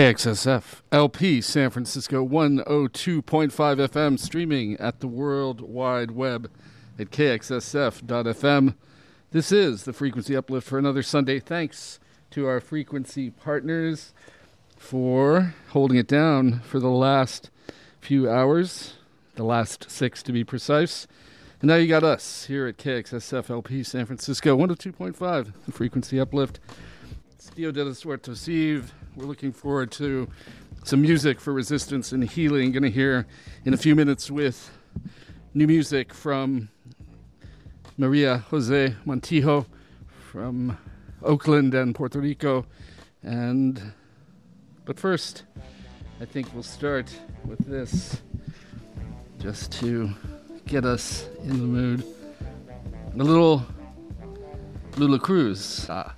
KXSF LP San Francisco 102.5 FM streaming at the World Wide Web at kxsf.fm. This is the frequency uplift for another Sunday. Thanks to our frequency partners for holding it down for the last few hours, the last six to be precise. And now you got us here at KXSF LP San Francisco 102.5, the frequency uplift. It's de los Muertos Eve. We're looking forward to some music for resistance and healing. Going to hear in a few minutes with new music from Maria Jose Montijo from Oakland and Puerto Rico. And but first, I think we'll start with this just to get us in the mood. A little Lula Cruz. Ah.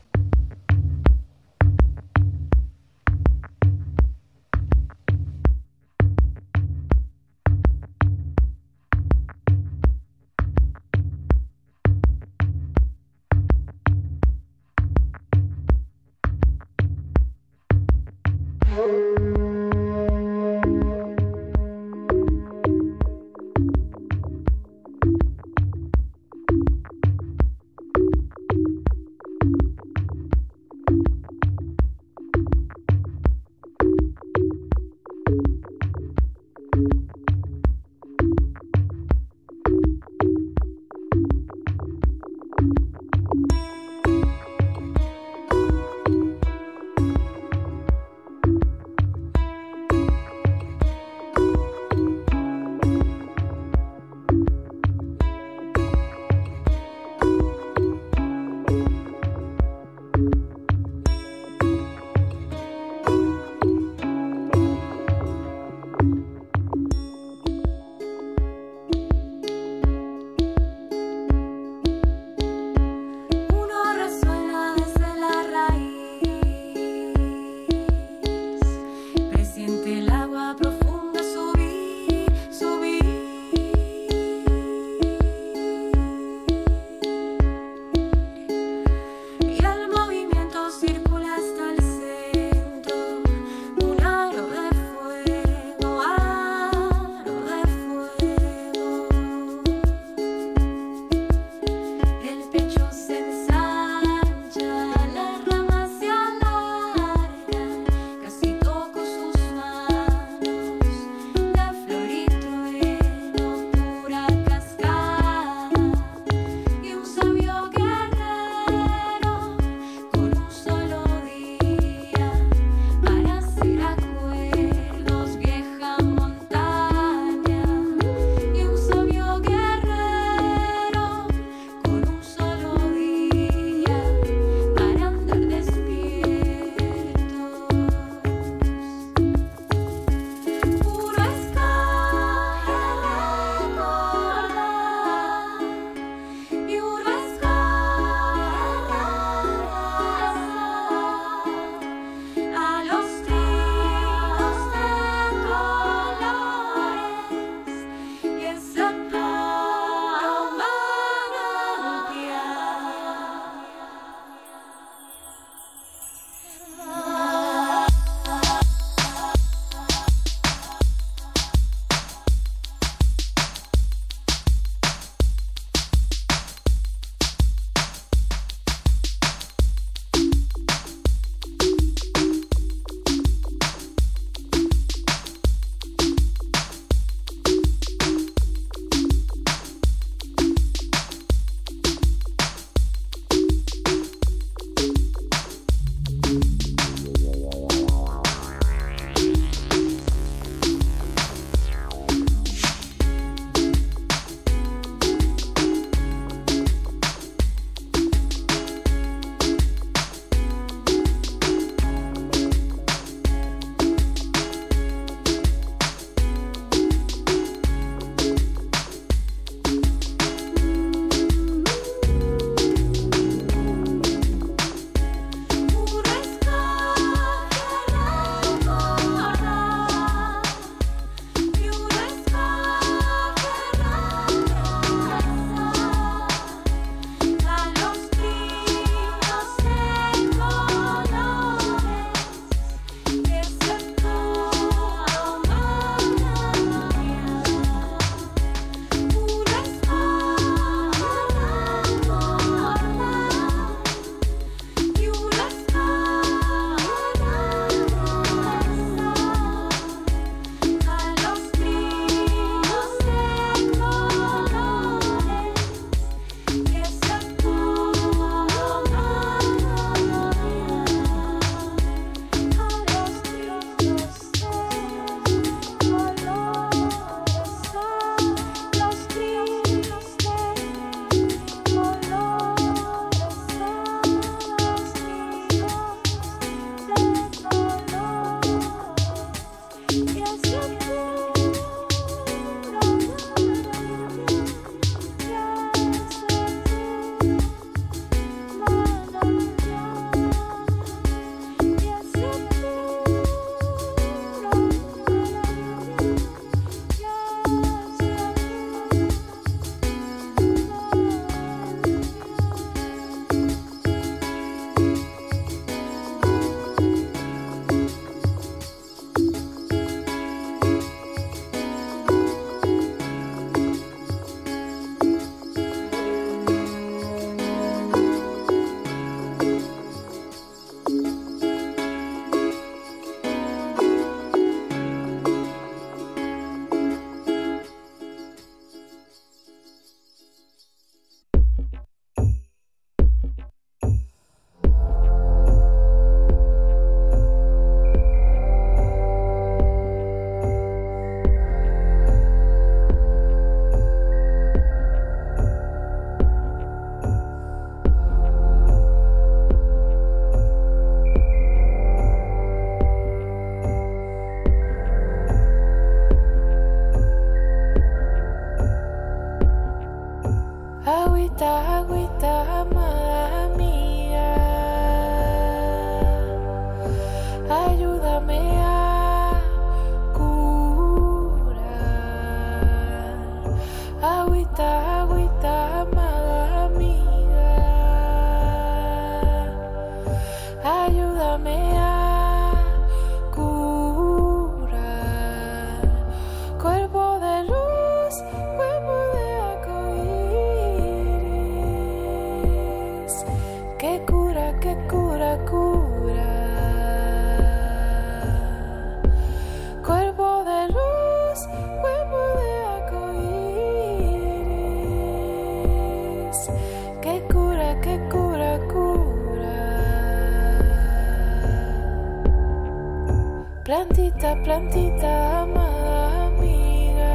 plantita amada amiga.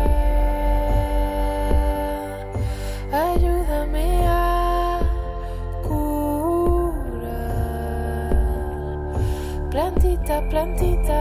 Ayúdame a curar. Plantita, plantita.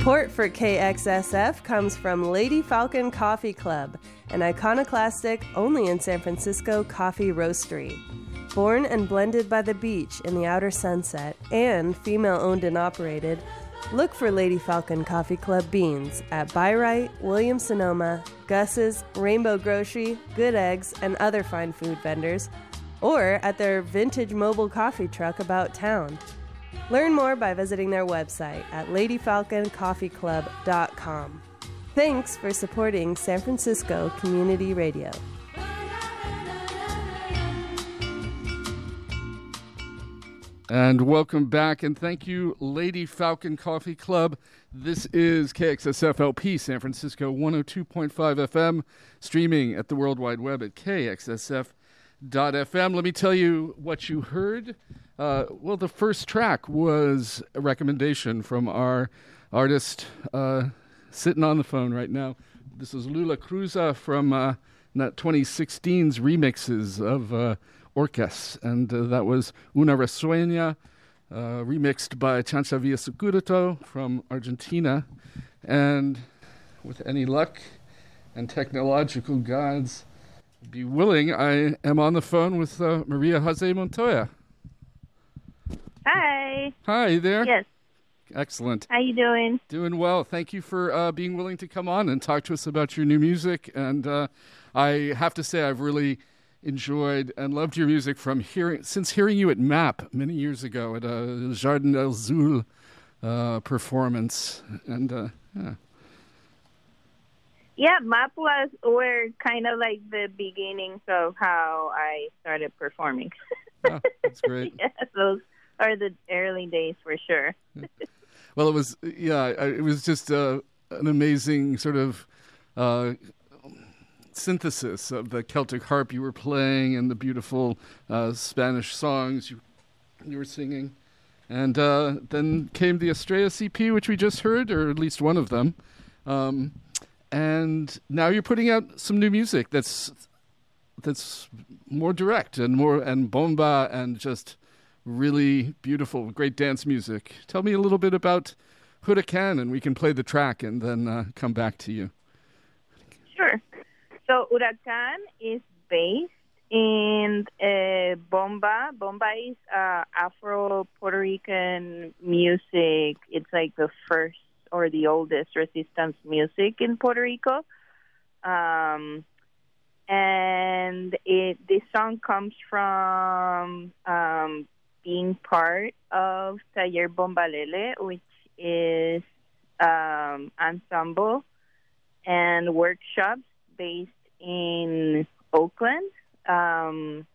Support for KXSF comes from Lady Falcon Coffee Club, an iconoclastic, only in San Francisco coffee roastery. Born and blended by the beach in the outer sunset and female owned and operated, look for Lady Falcon Coffee Club beans at Bi-Rite, Williams Sonoma, Gus's, Rainbow Grocery, Good Eggs, and other fine food vendors, or at their vintage mobile coffee truck about town. Learn more by visiting their website at ladyfalconcoffeeclub.com. Thanks for supporting San Francisco Community Radio. And welcome back, and thank you, Lady Falcon Coffee Club. This is KXSFLP San Francisco 102.5 FM, streaming at the World Wide Web at KXSF.FM. Let me tell you what you heard. Uh, well, the first track was a recommendation from our artist uh, sitting on the phone right now. This is Lula Cruza from uh, 2016's remixes of uh, Orcas, and uh, that was Una Resueña, uh, remixed by Chancha Vía Circuito from Argentina. And with any luck and technological gods be willing, I am on the phone with uh, Maria Jose Montijo. Hi. Hi there. Yes. Excellent. How you doing? Doing well. Thank you for uh, being willing to come on and talk to us about your new music. And uh, I have to say, I've really enjoyed and loved your music from hearing since hearing you at MAP many years ago at a Jardin del Zul uh, performance. And uh, yeah. Yeah, MAP was were kind of like the beginnings of how I started performing. oh, that's great. yeah, those are the early days for sure. well, it was yeah, it was just uh, an amazing sort of uh, synthesis of the Celtic harp you were playing and the beautiful uh, Spanish songs you you were singing. And uh, then came the Estrella EP, which we just heard, or at least one of them. Um, and now you're putting out some new music that's that's more direct and more and bomba and just really beautiful, great dance music. Tell me a little bit about Huda Huracan, and we can play the track and then uh, come back to you. Sure. So Huracan is based in uh, bomba. Bomba is uh, Afro Puerto Rican music. It's like the first or the oldest resistance music in Puerto Rico. Um, and it song comes from um, being part of Taller Bombalele, which is um, ensemble and workshops based in Oakland um,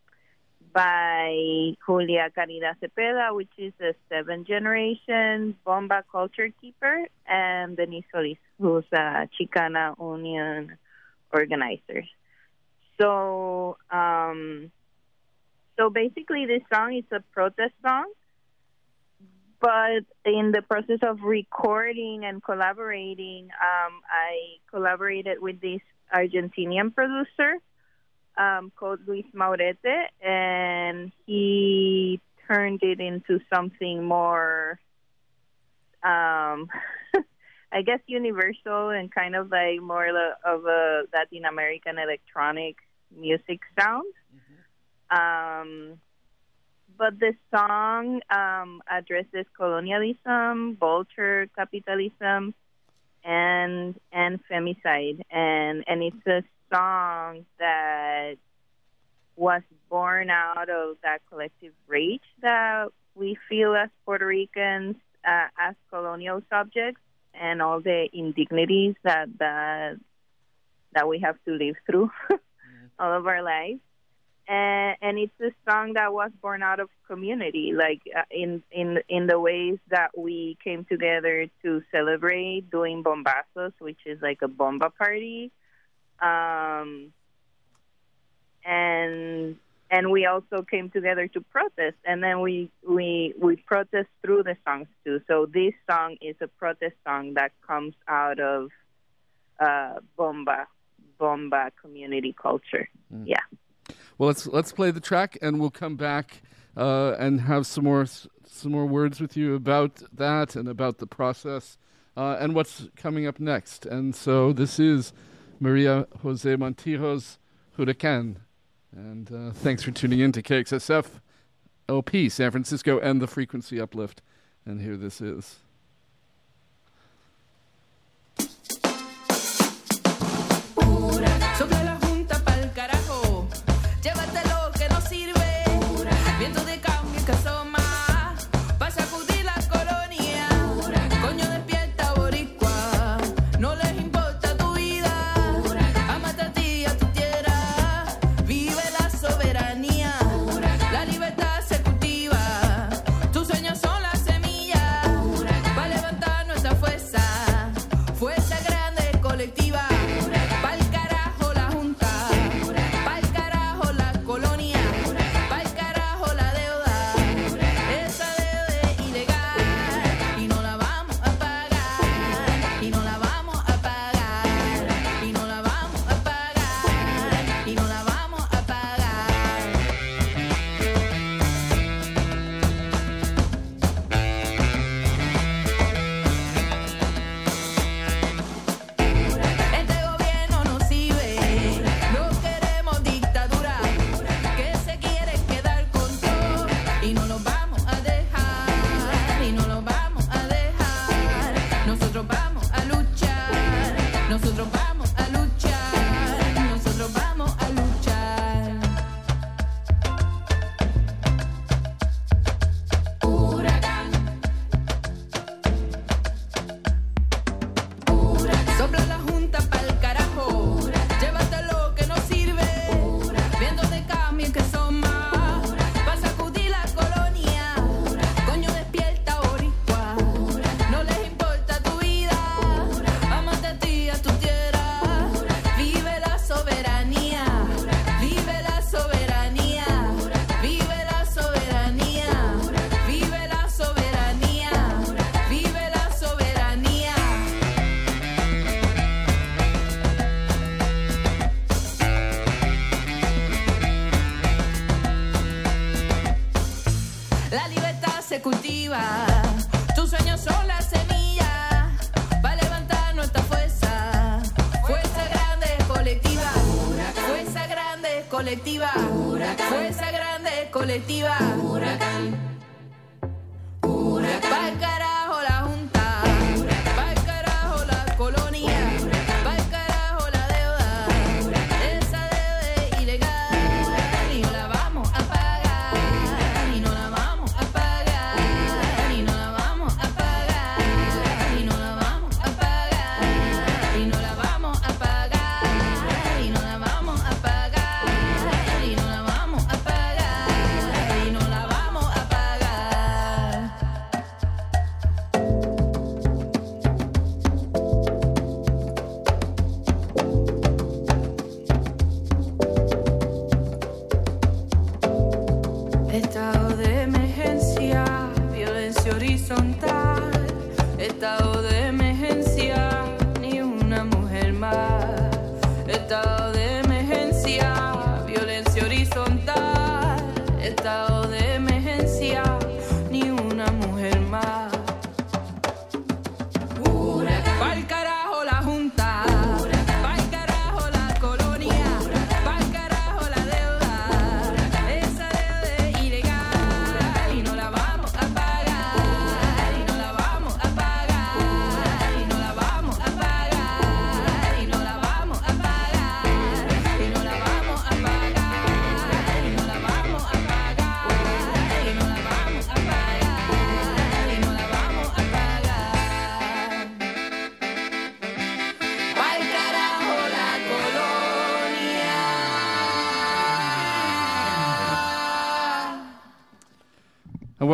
by Julia Caridad Cepeda, which is a seventh generation bomba culture keeper, and Denise Solis, who's a Chicana Union organizer. So, um, so basically, this song is a protest song but in the process of recording and collaborating, um, I collaborated with this Argentinian producer um, called Luis Maurete, and he turned it into something more, um, I guess, universal and kind of like more of a Latin American electronic music sound. Um, but the song um, addresses colonialism, vulture capitalism, and and femicide, and and it's a song that was born out of that collective rage that we feel as Puerto Ricans uh, as colonial subjects, and all the indignities that that that we have to live through mm-hmm. all of our lives and, and it's a song that was born out of community, like uh, in in in the ways that we came together to celebrate doing bombazos, which is like a bomba party, um, and and we also came together to protest, and then we we we protest through the songs too. So this song is a protest song that comes out of uh, bomba bomba community culture. Mm. Yeah. Well, let's let's play the track, and we'll come back uh, and have some more some more words with you about that and about the process uh, and what's coming up next. And so this is Maria Jose Montijo's Hurricane. And uh, thanks for tuning in to KXSF LP San Francisco and the frequency uplift. And here this is.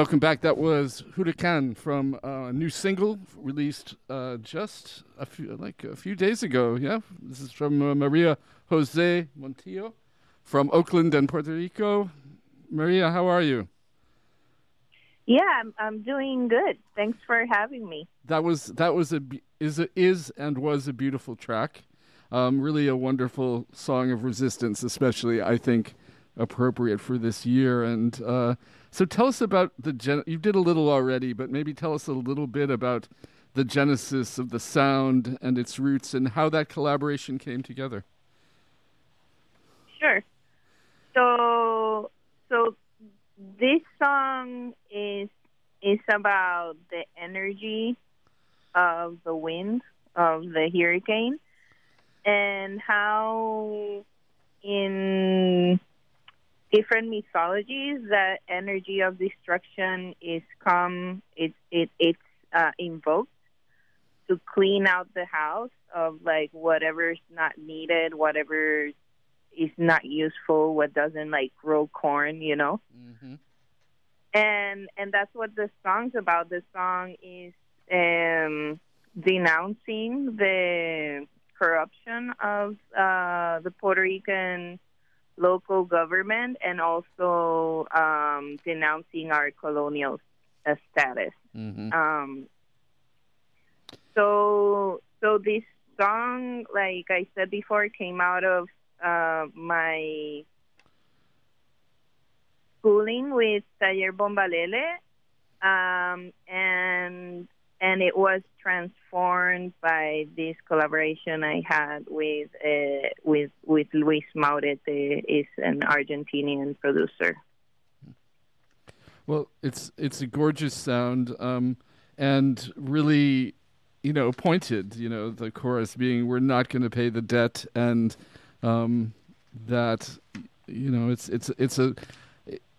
Welcome back. That was Huracan from uh, a new single released uh, just a few, like a few days ago. Yeah, this is from uh, Maria Jose Montijo from Oakland and Puerto Rico. Maria, how are you? Yeah, I'm, I'm doing good. Thanks for having me. That was that was a is a, is and was a beautiful track. Um, really a wonderful song of resistance, especially I think appropriate for this year and uh, so tell us about the gen- you did a little already, but maybe tell us a little bit about the genesis of the sound and its roots and how that collaboration came together. Sure. So so this song is is about the energy of the wind of the hurricane and how in different mythologies that energy of destruction is come it it it's uh, invoked to clean out the house of like whatever's not needed whatever is not useful what doesn't like grow corn you know mm-hmm. and and that's what the song's about the song is um denouncing the corruption of uh the puerto rican local government and also um, denouncing our colonial uh, status. Mm-hmm. Um, so, so this song, like I said before, came out of uh, my schooling with Taller Bombalele, um, and and it was transformed by this collaboration I had with uh, with with Luis Maurete, is an Argentinian producer. Well, it's it's a gorgeous sound, um, and really, you know, pointed. You know, the chorus being "We're not going to pay the debt," and um, that, you know, it's it's it's a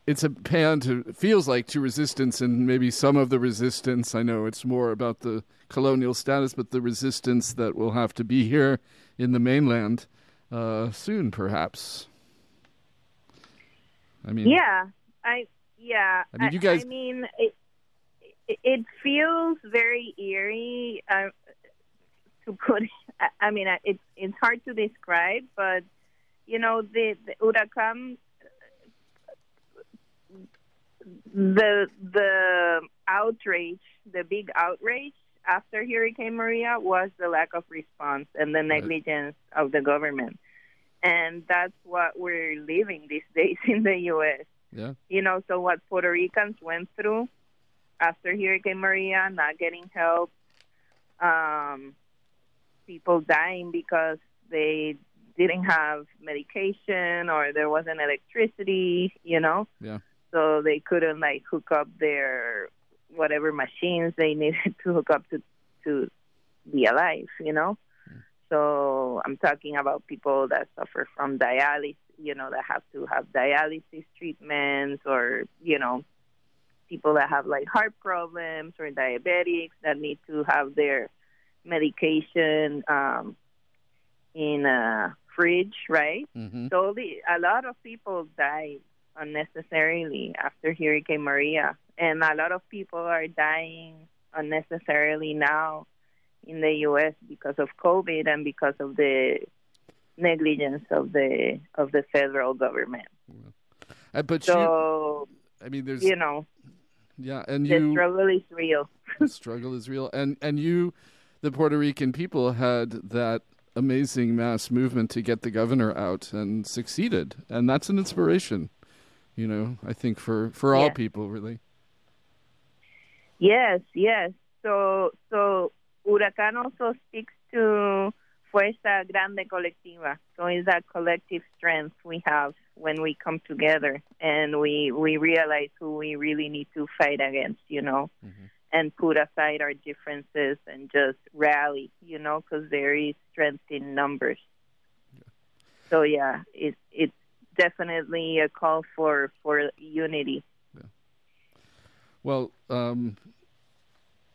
it's a pan to feels like to resistance and maybe some of the resistance. I know it's more about the colonial status, but the resistance that will have to be here in the mainland uh, soon, perhaps. I mean, yeah, I yeah. I mean, you guys. I, mean, it it feels very eerie. Uh, to put, I mean, it's it's hard to describe, but you know, the, the Huracan the the outrage, the big outrage after Hurricane Maria was the lack of response and the negligence of the government. And that's what we're living these days in the U.S. Yeah. You know, so what Puerto Ricans went through after Hurricane Maria, not getting help, um, people dying because they didn't have medication or there wasn't electricity, you know? Yeah so they couldn't like hook up their whatever machines they needed to hook up to to be alive, you know. Mm. So I'm talking about people that suffer from dialysis, you know, that have to have dialysis treatments, or you know, people that have like heart problems or diabetics that need to have their medication um, in a fridge, right? Mm-hmm. So the, a lot of people die unnecessarily after Hurricane Maria. And a lot of people are dying unnecessarily now in the U.S. because of COVID and because of the negligence of the of the federal government. Uh, but so, you, I mean, there's you know, yeah, and you, struggle is real. the struggle is real, and and you, the Puerto Rican people, had that amazing mass movement to get the governor out and succeeded, and that's an inspiration you know i think for for all people really. Yes yes. So so huracan also speaks to fuerza grande colectiva. So it's that collective strength we have when we come together and we we realize who we really need to fight against you know mm-hmm. and put aside our differences and just rally you know because there is strength in numbers. Yeah. so yeah it's it's definitely a call for for unity. Yeah. Well, um,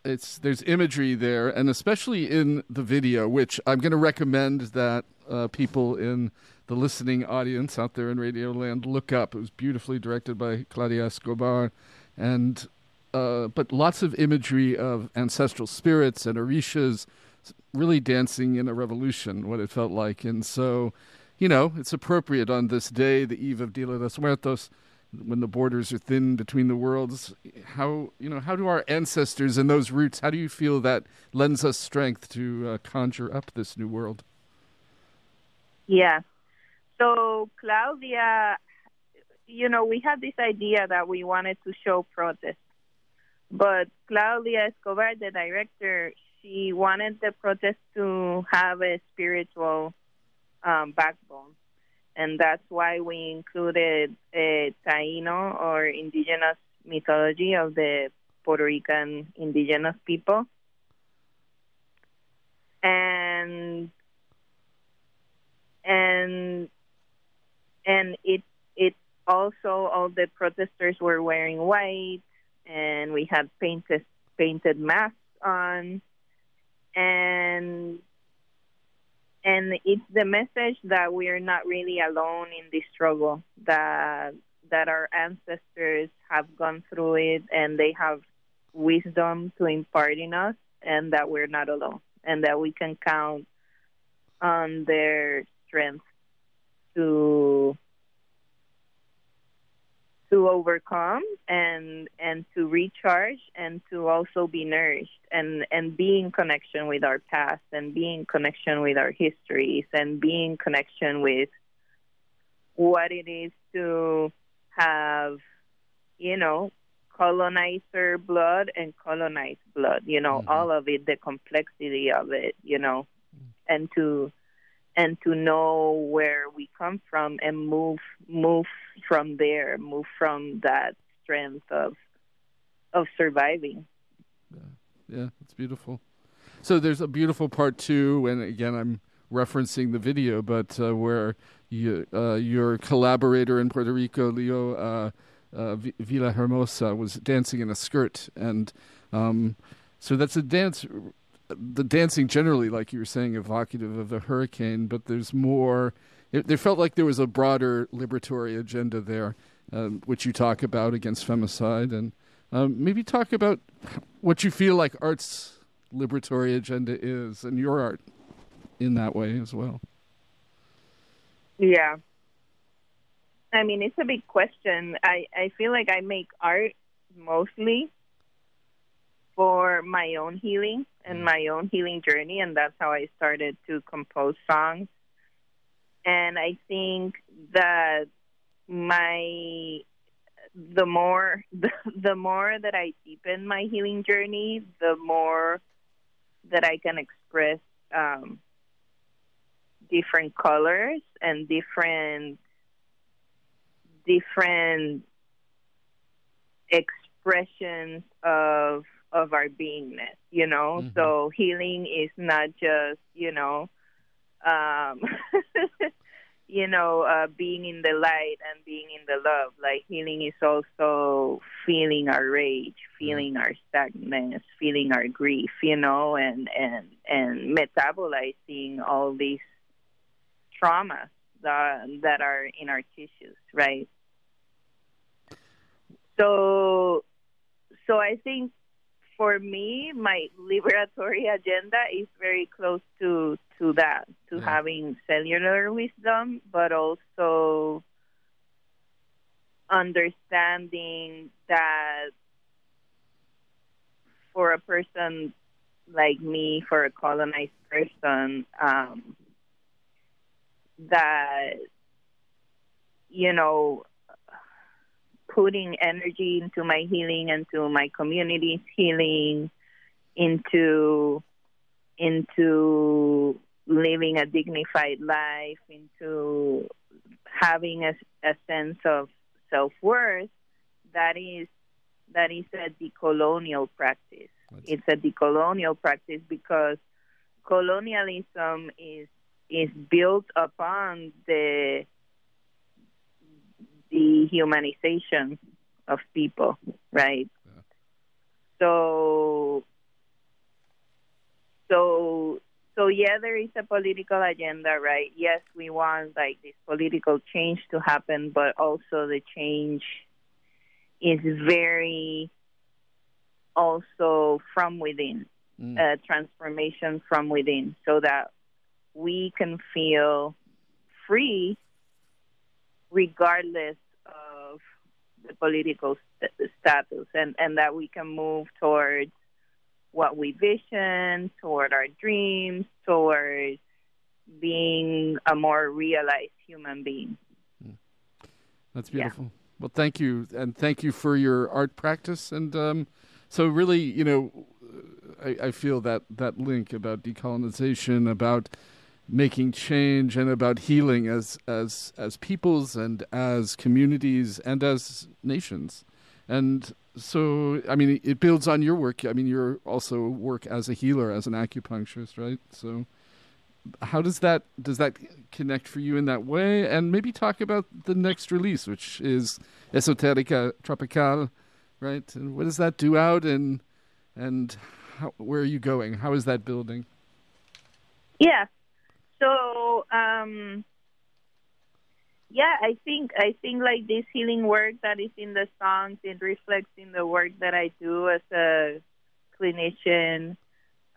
it's there's imagery there, and especially in the video, which I'm going to recommend that uh, people in the listening audience out there in Radio Land look up. It was beautifully directed by Claudia Escobar, and uh, but lots of imagery of ancestral spirits and orishas really dancing in a revolution, what it felt like. And so, you know, it's appropriate on this day, the eve of Dia de los Muertos, when the borders are thin between the worlds. How, you know, how do our ancestors and those roots, how do you feel that lends us strength to uh, conjure up this new world? Yeah. So, Claudia, you know, we had this idea that we wanted to show protest but Claudia Escobar, the director, she wanted the protest to have a spiritual um, backbone. And that's why we included a Taino or indigenous mythology of the Puerto Rican indigenous people. And and and it it also all the protesters were wearing white and we had painted painted masks on, and and it's the message that we are not really alone in this struggle that that our ancestors have gone through it and they have wisdom to impart in us and that we're not alone and that we can count on their strength to to overcome and and to recharge and to also be nourished and and be in connection with our past and be in connection with our histories and be in connection with what it is to have you know colonizer blood and colonized blood you know mm-hmm. all of it the complexity of it you know and to and to know where we come from and move move from there, move from that strength of of surviving. Yeah, yeah, it's beautiful. So there's a beautiful part two, and again, I'm referencing the video, but uh, where you, uh, your collaborator in Puerto Rico, Leo uh, uh Villahermosa, was dancing in a skirt, and um, so that's a dance the dancing generally, like you were saying, evocative of the hurricane, but there's more. It, there felt like there was a broader liberatory agenda there, um, which you talk about against femicide, and um, maybe talk about what you feel like art's liberatory agenda is, and your art in that way as well. Yeah. I mean, it's a big question. I, I feel like I make art mostly for my own healing and my own healing journey, and that's how I started to compose songs. And I think that my the more the, the more that I deepen my healing journey, the more that I can express um, different colors and different different expressions of of our beingness, you know? Mm-hmm. So healing is not just, you know, um, you know, uh, being in the light and being in the love. Like healing is also feeling our rage, feeling our sadness, feeling our grief, you know, and and and metabolizing all these traumas that that are in our tissues, right? So so I think for me, my liberatory agenda is very close to to that, to yeah. having cellular wisdom, but also understanding that for a person like me, for a colonized person, um, that you know putting energy into my healing, into my community's healing, into into living a dignified life, into having a, a sense of self worth. That is that is a decolonial practice. It's a decolonial practice because colonialism is is built upon the dehumanization of people, right? Yeah. So, so, so yeah, there is a political agenda, right? Yes, we want like this political change to happen, but also the change is very also from within, Mm. a transformation from within, so that we can feel free regardless the political st- status and, and that we can move towards what we vision, toward our dreams, towards being a more realized human being. That's Yeah. beautiful. Well, thank you, and thank you for your art practice. And um, so, really, you know, I, I feel that that link about decolonization, about making change, and about healing as as as peoples and as communities and as nations. And so, I mean, it builds on your work. I mean, you're also work as a healer, as an acupuncturist, right? So how does that does that connect for you in that way and maybe talk about the next release which is esoterica tropical right and what does that do out and and how, where are you going how is that building Yeah. So, um, yeah, I think I think like this healing work that is in the songs, it reflects in the work that I do as a clinician,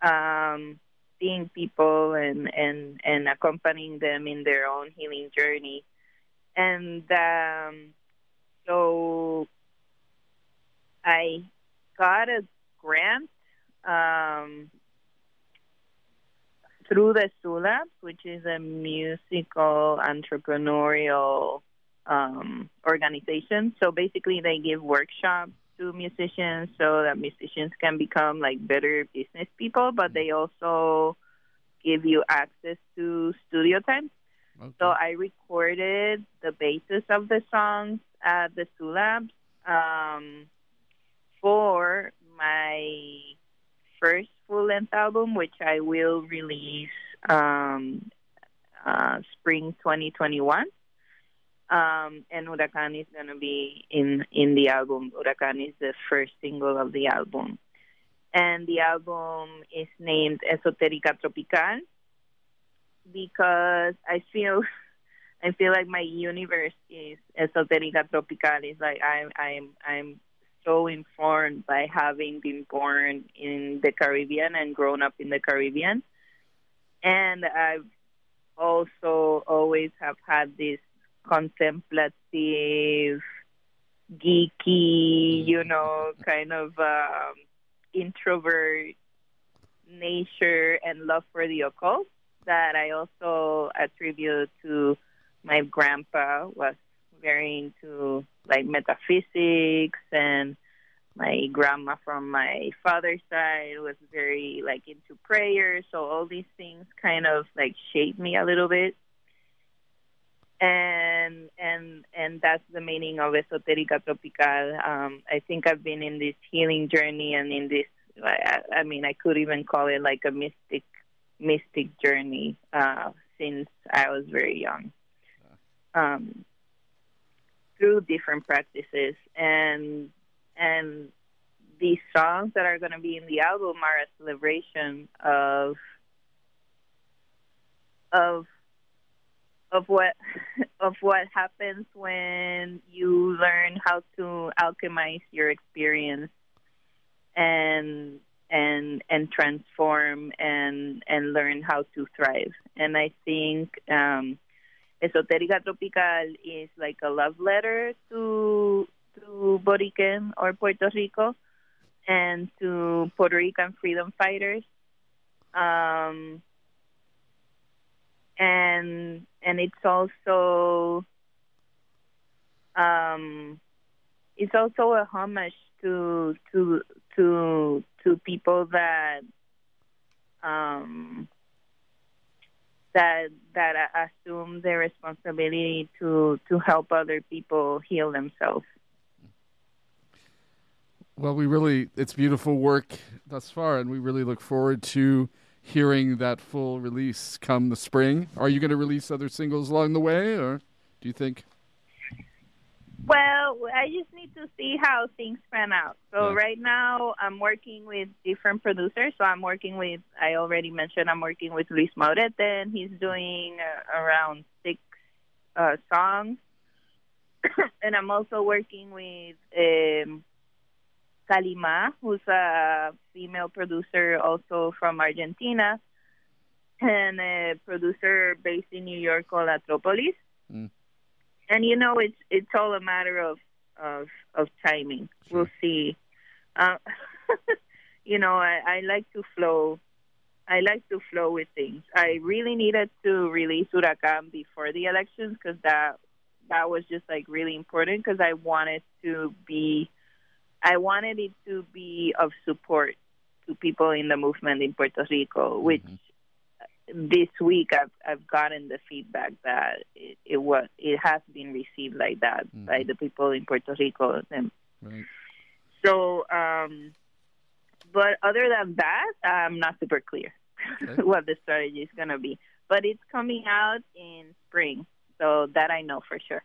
um, seeing people and and and accompanying them in their own healing journey, and um, so I got a grant. Um, through the Sulabs, which is a musical entrepreneurial um, organization. So basically, they give workshops to musicians so that musicians can become like better business people, but they also give you access to studio time. okay. So I recorded the basis of the songs at the Sulabs um, for my first full length album, which I will release um, uh, spring 2021. Um, and Huracan is going to be in, in the album. Huracan is the first single of the album. And the album is named Esoterica Tropical because I feel I feel like my universe is Esoterica Tropical. It's like I'm I'm I'm so informed by having been born in the Caribbean and grown up in the Caribbean. And I've also always have had this contemplative, geeky, you know, kind of um, introvert nature and love for the occult that I also attribute to my grandpa was very into like metaphysics and my grandma from my father's side was very like into prayer. So all these things kind of like shaped me a little bit. And and and that's the meaning of esoterica tropical. Um i think i've been in this healing journey and in this i, I mean i could even call it like a mystic mystic journey uh since i was very young. Um through different practices and and these songs that are going to be in the album are a celebration of of of what of what happens when you learn how to alchemize your experience and and and transform and and learn how to thrive. And i think um Esoterica Tropical is like a love letter to to Boriquen or Puerto Rico and to Puerto Rican freedom fighters. Um, and and it's also um, it's also a homage to to to to people that um, that that assume the responsibility to to help other people heal themselves. Well, we really, it's beautiful work thus far, and we really look forward to hearing that full release come the spring. Are you going to release other singles along the way, or do you think? Well, I just need to see how things pan out. So Yeah. right now, I'm working with different producers. So I'm working with, I already mentioned, I'm working with Luis Maurette, and he's doing uh, around six uh, songs. and I'm also working with um, Kalima, who's a female producer also from Argentina, and a producer based in New York called Atropolis. Mm. And you know, it's it's all a matter of of of timing. Sure. We'll see. Uh, you know, I, I like to flow. I like to flow with things. I really needed to release Huracan before the elections because that that was just like really important because I wanted to be, I wanted it to be of support to people in the movement in Puerto Rico, which Mhm. This week I've I've gotten the feedback that it, it was it has been received like that by Mhm. the people in Puerto Rico. And Right. so, um, but other than that, I'm not super clear Okay. what the strategy is going to be. But it's coming out in spring, so that I know for sure.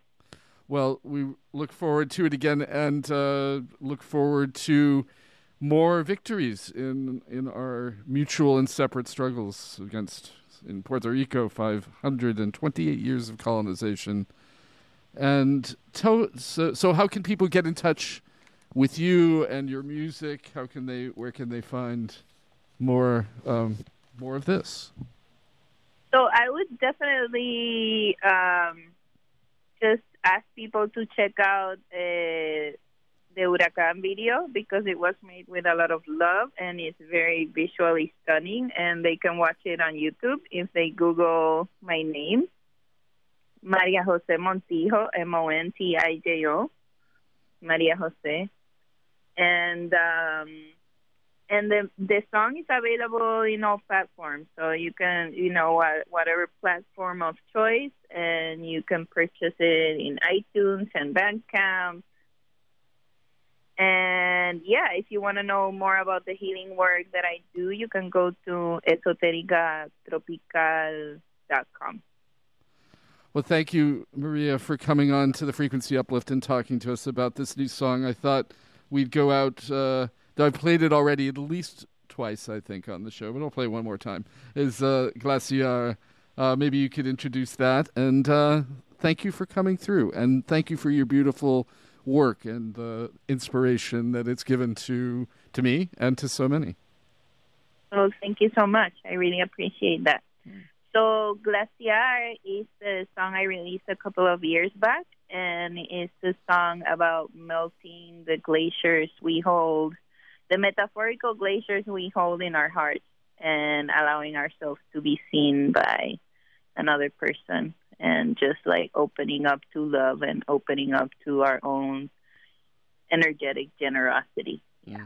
Well, we look forward to it again, and uh, look forward to more victories in in our mutual and separate struggles against in Puerto Rico. Five hundred and twenty-eight years of colonization, and to, so so. How can people get in touch with you and your music? How can they? Where can they find more um, more of this? So I would definitely um, just ask people to check out uh, the Huracan video because it was made with a lot of love and it's very visually stunning. And they can watch it on YouTube if they Google my name, Maria Jose Montijo, M O N T I J O, Maria Jose, and. Um, and the the song is available in all platforms so you can you know whatever platform of choice and you can purchase it in itunes and bandcamp and yeah if you want to know more about the healing work that i do you can go to esotericatropical.com Well, thank you, Maria, for coming on to the Frequency Uplift and talking to us about this new song. I thought we'd go out. Uh, I've played it already at least twice, I think, on the show, but I'll play one more time. Is uh, Glaciar? Uh, maybe you could introduce that. And uh, thank you for coming through, and thank you for your beautiful work and the inspiration that it's given to to me and to so many. Oh, thank you so much. I really appreciate that. So, Glaciar is the song I released a couple of years back, and it's a song about melting the glaciers we hold, the metaphorical glaciers we hold in our hearts, and allowing ourselves to be seen by another person, and just like opening up to love and opening up to our own energetic generosity. Yeah.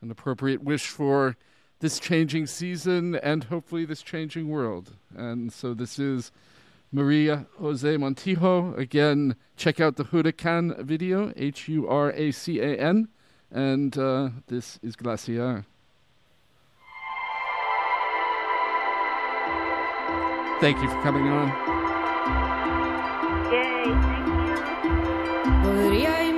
An appropriate wish for this changing season and hopefully this changing world. And so this is Maria Jose Montijo. Again, check out the Huracan video, H U R A C A N. And uh, this is Glaciar. Thank you for coming on. You.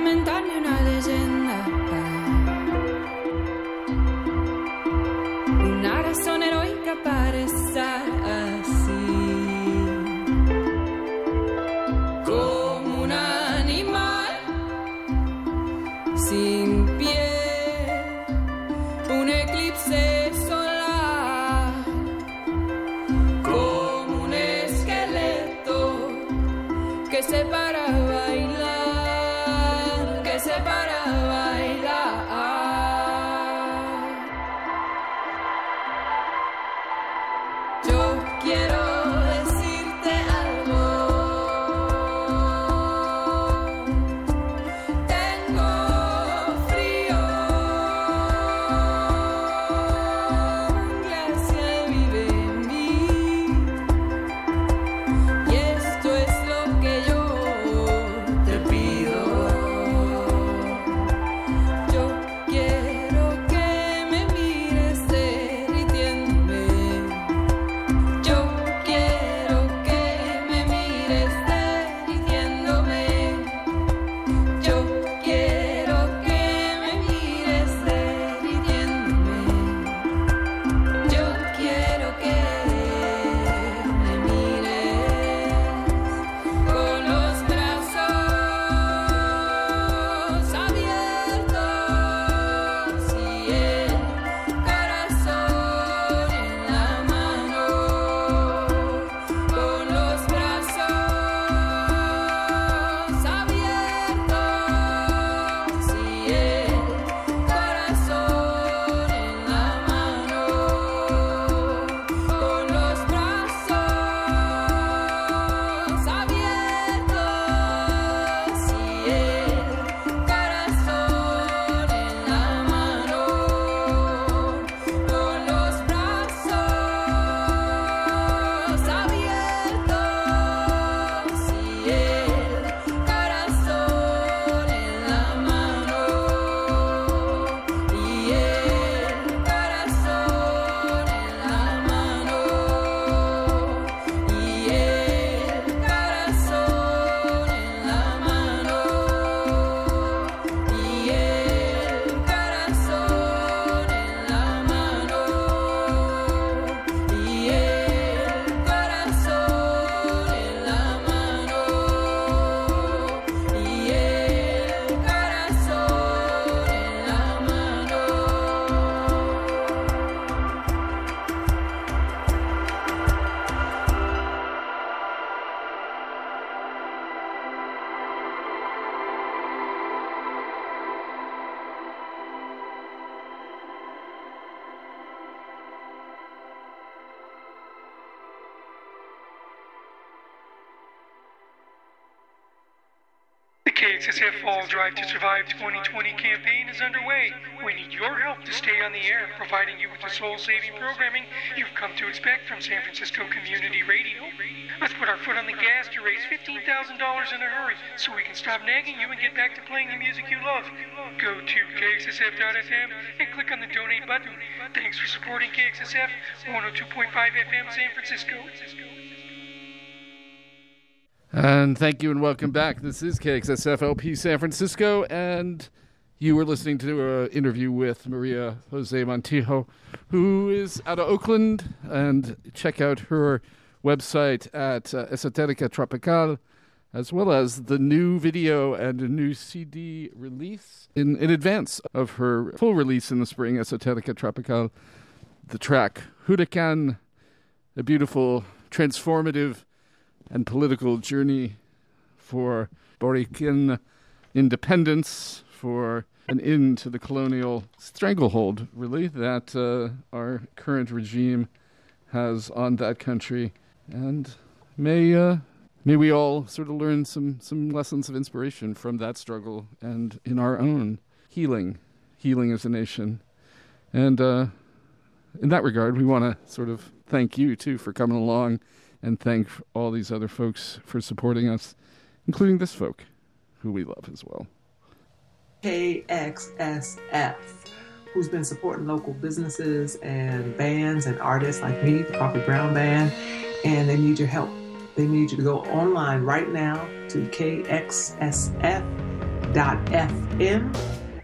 Fall Drive to Survive 2020 campaign is underway. We need your help to stay on the air, providing you with the soul saving programming you've come to expect from San Francisco Community Radio. Let's put our foot on the gas to raise $15,000 in a hurry so we can stop nagging you and get back to playing the music you love. Go to KXSF.FM and click on the donate button. Thanks for supporting KXSF 102.5 FM San Francisco. And thank you and welcome back. This is KXSFLP San Francisco, and you were listening to an interview with Maria Jose Montijo, who is out of Oakland. And check out her website at uh, Esoterica Tropical, as well as the new video and a new CD release in, in advance of her full release in the spring, Esoterica Tropical. The track Huracan, a beautiful, transformative, and political journey for Borican independence, for an end to the colonial stranglehold, really, that uh, our current regime has on that country. And may uh, may we all sort of learn some, some lessons of inspiration from that struggle and in our own healing, healing as a nation. And uh, in that regard, we want to sort of thank you, too, for coming along and thank all these other folks for supporting us, including this folk who we love as well. KXSF, who's been supporting local businesses and bands and artists like me, the Coffee Brown Band, and they need your help. They need you to go online right now to kxsf.fm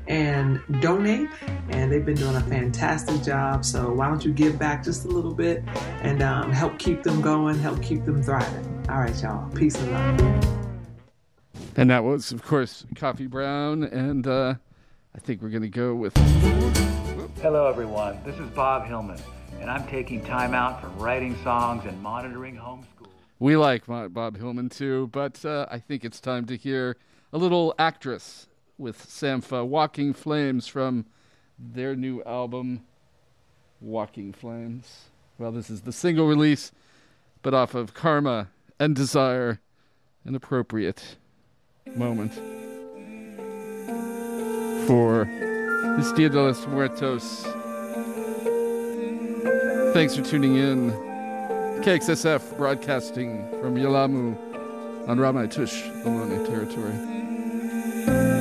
and donate. And they've been doing a fantastic job. So why don't you give back just a little bit and um, help keep them going, help keep them thriving. All right, y'all. Peace and love. And that was, of course, Coffee Brown. And uh, I think we're going to go with. Hello, everyone. This is Bob Hillman, and I'm taking time out from writing songs and monitoring homeschool. We like Bob Hillman too, but uh, I think it's time to hear a little actress with Sampha, Walking Flames from their new album, Walking Flames. Well, this is the single release, but off of Karma and Desire, an appropriate moment for this Dia de los Muertos. Thanks for tuning in. KXSF broadcasting from Yelamu on Ramaytush, Ohlone territory.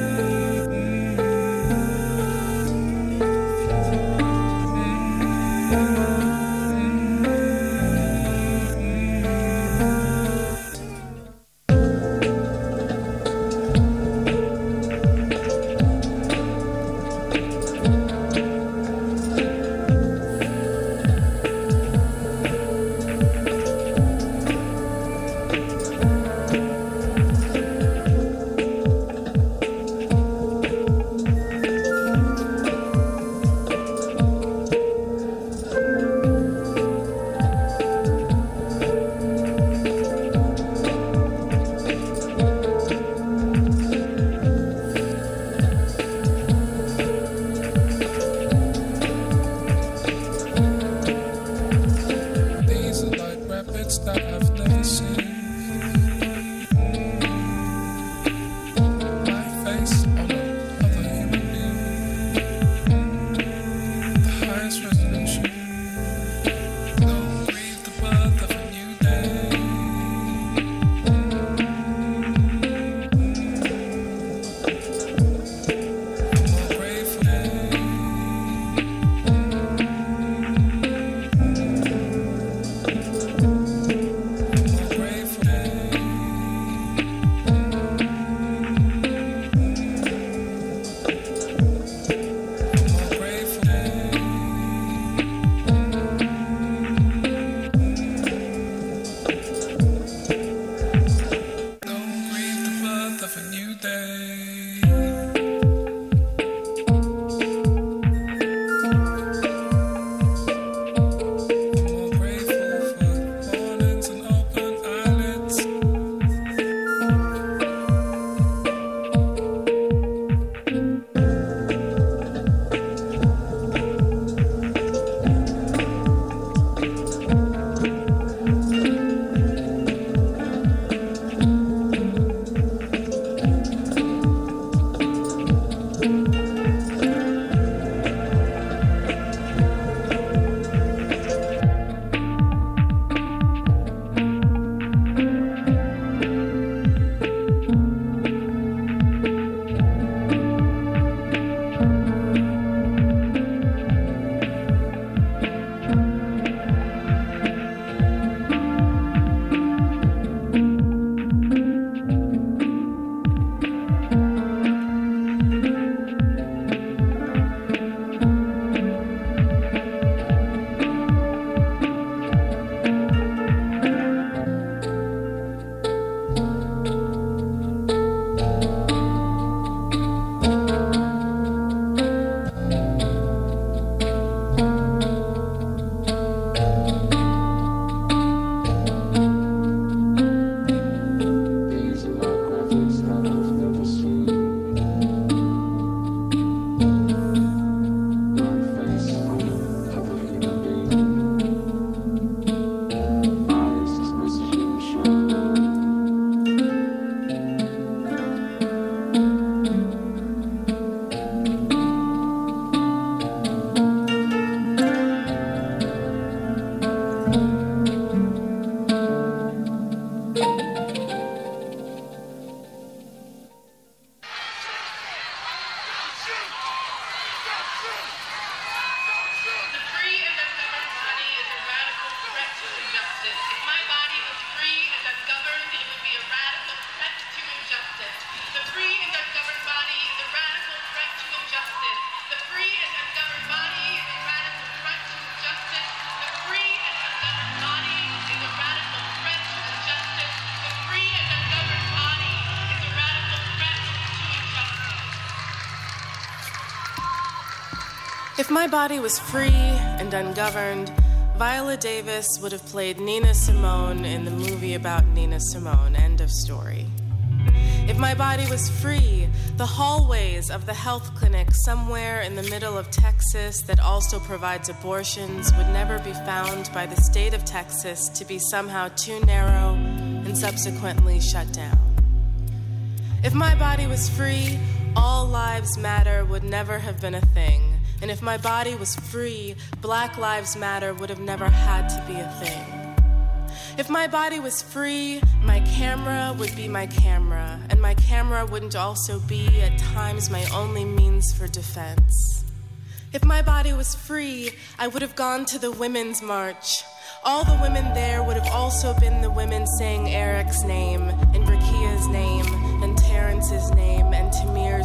My body was free and ungoverned, Viola Davis would have played Nina Simone in the movie about Nina Simone. End of story. If my body was free, the hallways of the health clinic somewhere in the middle of Texas that also provides abortions would never be found by the state of Texas to be somehow too narrow and subsequently shut down. If my body was free, all lives matter would never have been a thing. And if my body was free, Black Lives Matter would have never had to be a thing. If my body was free, my camera would be my camera, and my camera wouldn't also be at times my only means for defense. If my body was free, I would have gone to the Women's March. All the women there would have also been the women saying Eric's name, and Rekia's name, and Terrence's name,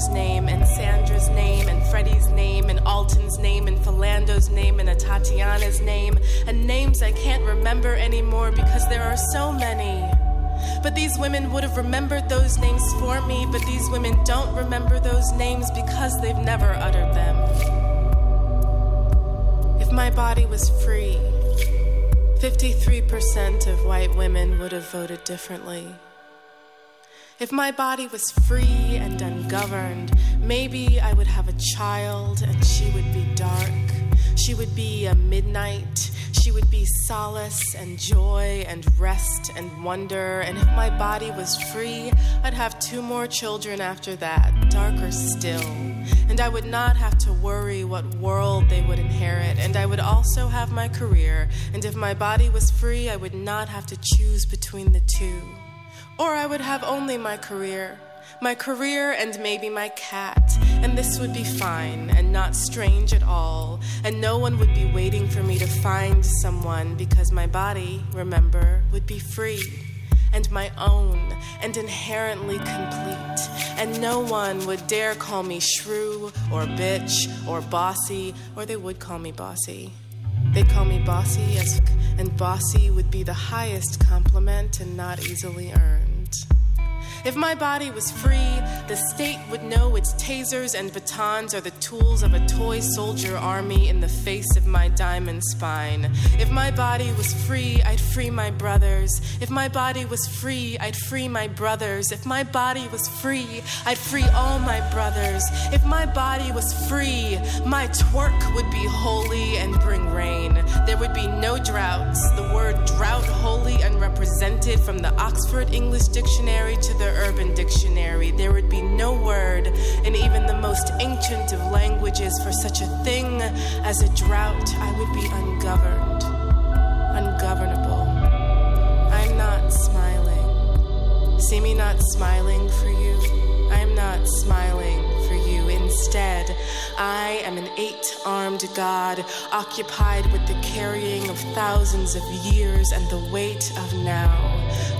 name, and Sandra's name, and Freddie's name, and Alton's name, and Philando's name, and a Tatiana's name, and names I can't remember anymore because there are so many. But these women would have remembered those names for me, but these women don't remember those names because they've never uttered them. If my body was free, 53% of white women would have voted differently. If my body was free and ungoverned, maybe I would have a child and she would be dark. She would be a midnight. She would be solace and joy and rest and wonder. And if my body was free, I'd have two more children after that, darker still. And I would not have to worry what world they would inherit. And I would also have my career. And if my body was free, I would not have to choose between the two. Or I would have only my career. My career and maybe my cat, and this would be fine and not strange at all, and no one would be waiting for me to find someone because my body, remember, would be free and my own and inherently complete, and no one would dare call me shrew or bitch or bossy, or they would call me bossy. They'd call me bossy, and bossy would be the highest compliment and not easily earned. If my body was free, the state would know its tasers and batons are the tools of a toy soldier army in the face of my diamond spine. If my body was free, I'd free my brothers. If my body was free, I'd free my brothers. If my body was free, I'd free all my brothers. If my body was free, my twerk would be holy and bring rain. There would be no droughts. The word drought wholly unrepresented from the Oxford English Dictionary to the Urban Dictionary. There would be no word in even the most ancient of languages for such a thing as a drought. I would be ungoverned, ungovernable. I'm not smiling. See me not smiling for you. I'm not smiling for you. Instead, I am an eight armed god occupied with the carrying of thousands of years and the weight of now.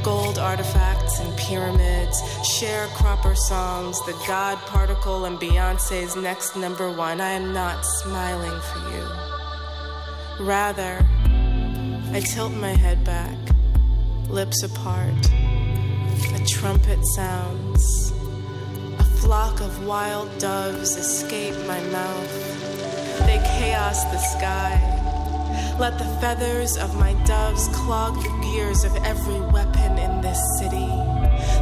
Gold artifacts and pyramids, sharecropper songs, the God particle, and Beyonce's next number one. I am not smiling for you. Rather, I tilt my head back, lips apart. A trumpet sounds. Flock of wild doves escape my mouth. They chaos the sky. Let the feathers of my doves clog the gears of every weapon in this city.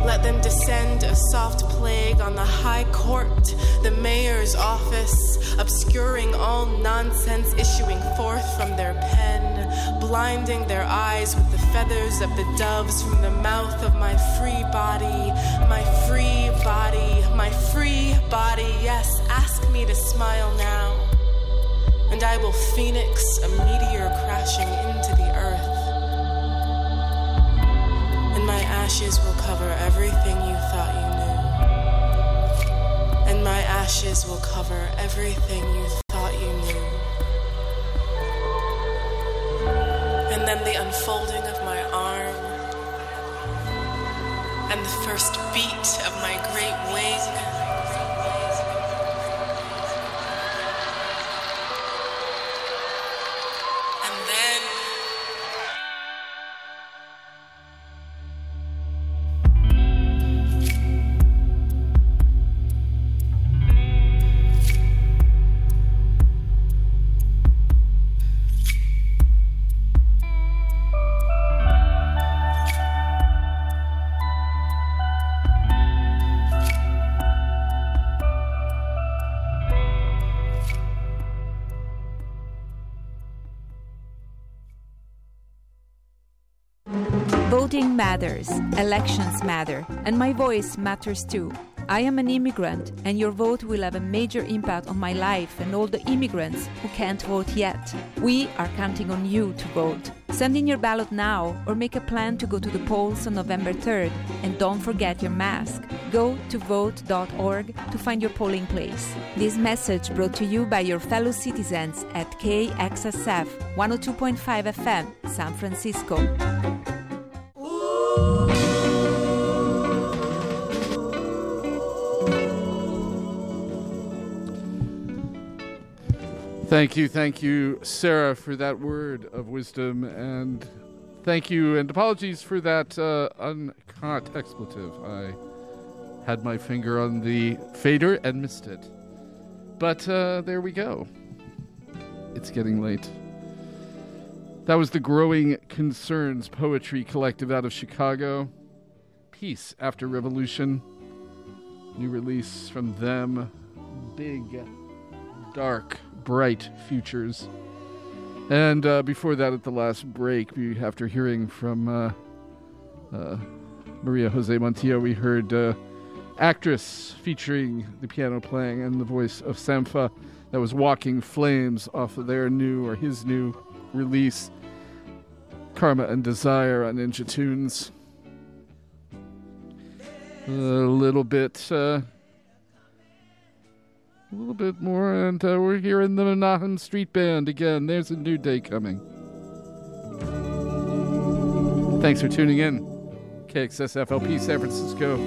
Let them descend a soft plague on the high court, the mayor's office, obscuring all nonsense issuing forth from their pen, blinding their eyes with the feathers of the doves from the mouth of my free body, my free body, my free body. Yes, ask me to smile now and I will phoenix a meteor crashing into the earth. And my ashes will cover everything you thought you knew. And my ashes will cover everything you thought you knew. And then the unfolding the first beat of my great wing. Matters, elections matter, and my voice matters too. I am an immigrant, and your vote will have a major impact on my life and all the immigrants who can't vote yet. We are counting on you to vote. Send in your ballot now or make a plan to go to the polls on November 3rd. And don't forget your mask. Go to vote.org to find your polling place. This message brought to you by your fellow citizens at KXSF 102.5 FM, San Francisco. Thank you, thank you, Sarah, for that word of wisdom, and thank you, and apologies for that uh, uncaught expletive. I had my finger on the fader and missed it. But uh, there we go. It's getting late. That was the Growing Concerns Poetry Collective out of Chicago. Peace After Revolution. New release from them. Big, dark bright futures. And uh, before that, at the last break, we, after hearing from uh, uh, Maria Jose Montijo, we heard uh, Actress featuring the piano playing and the voice of Sampha. That was Walking Flames off of their new or his new release, Karma and Desire on Ninja Tunes. A little bit uh, a little bit more, and uh, we're hearing the Menahem Street Band again. There's a new day coming. Thanks for tuning in. KXSFLP San Francisco.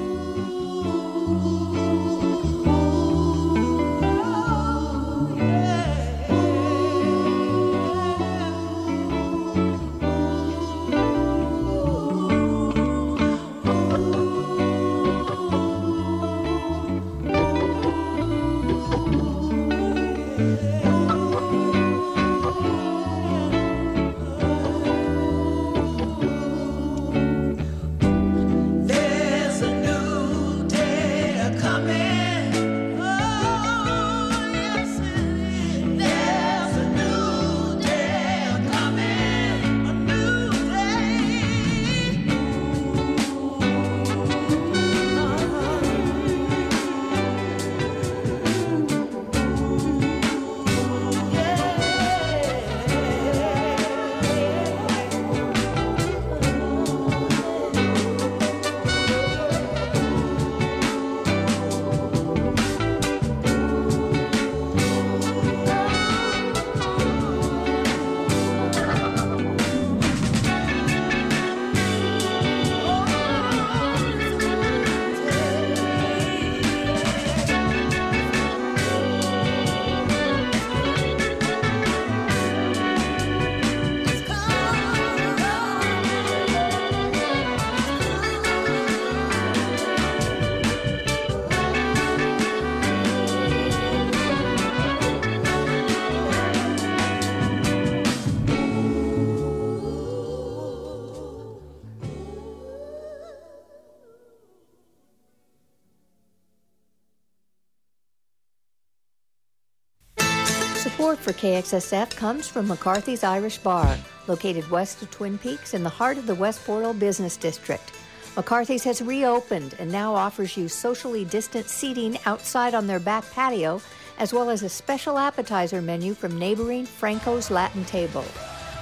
For KXSF comes from McCarthy's Irish Bar, located west of Twin Peaks in the heart of the West Portal Business District. McCarthy's has reopened and now offers you socially distant seating outside on their back patio, as well as a special appetizer menu from neighboring Franco's Latin Table.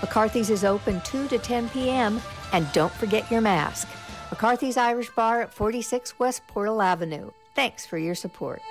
McCarthy's is open 2 to 10 p.m., and don't forget your mask. McCarthy's Irish Bar at 46 West Portal Avenue. Thanks for your support.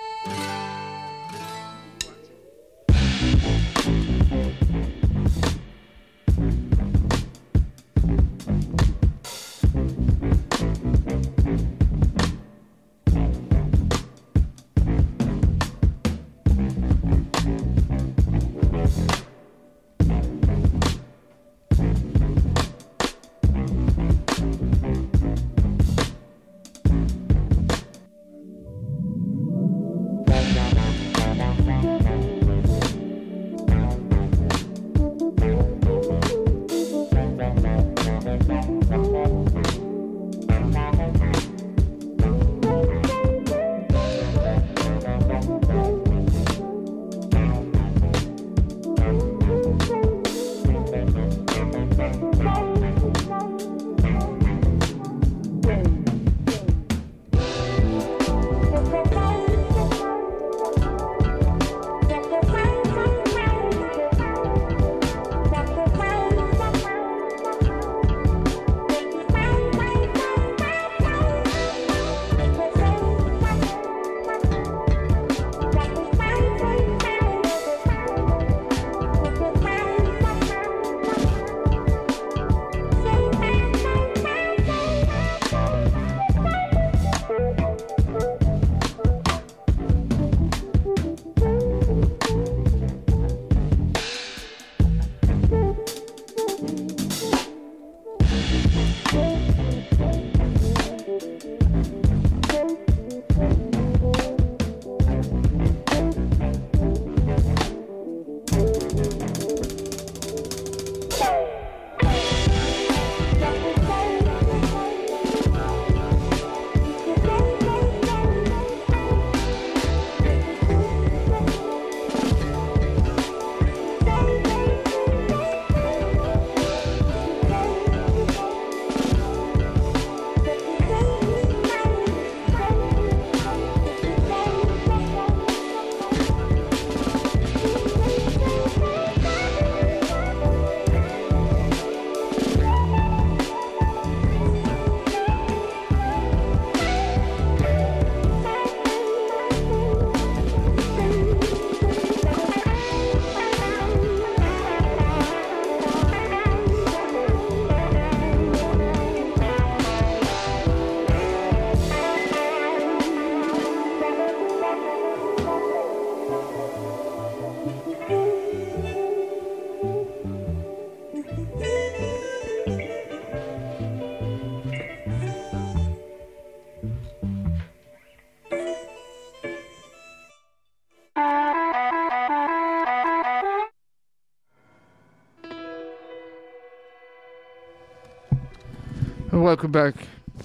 Welcome back.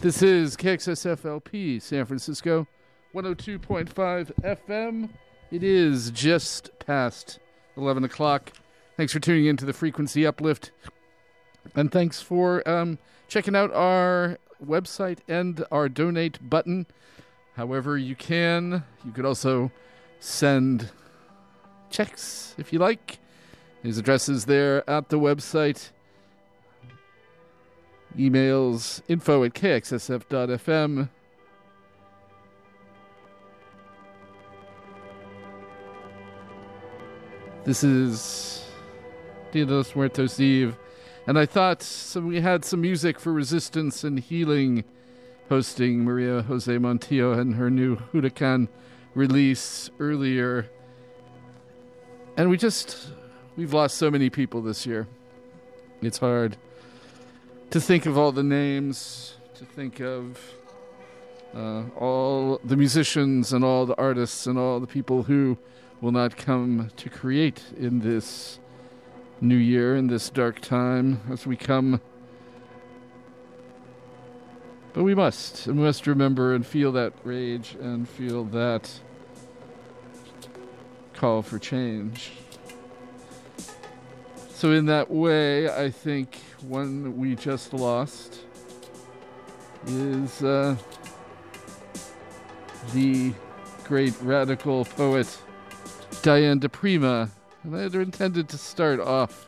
This is KXSFLP San Francisco, 102.5 FM. It is just past 11 o'clock. Thanks for tuning in to the Frequency Uplift. And thanks for um, checking out our website and our donate button. However, you can. You could also send checks if you like. His address is there at the website. Emails info at kxsf.fm. This is Dia de los Muertos Eve, and I thought so we had some music for resistance and healing, hosting Maria Jose Montijo and her new Huracan release earlier. And we just, we've lost so many people this year. It's hard to think of all the names, to think of uh, all the musicians and all the artists and all the people who will not come to create in this new year, in this dark time, as we come. But we must, and we must remember and feel that rage and feel that call for change. So, in that way, I think one we just lost is uh, the great radical poet Diane di Prima. And I had intended to start off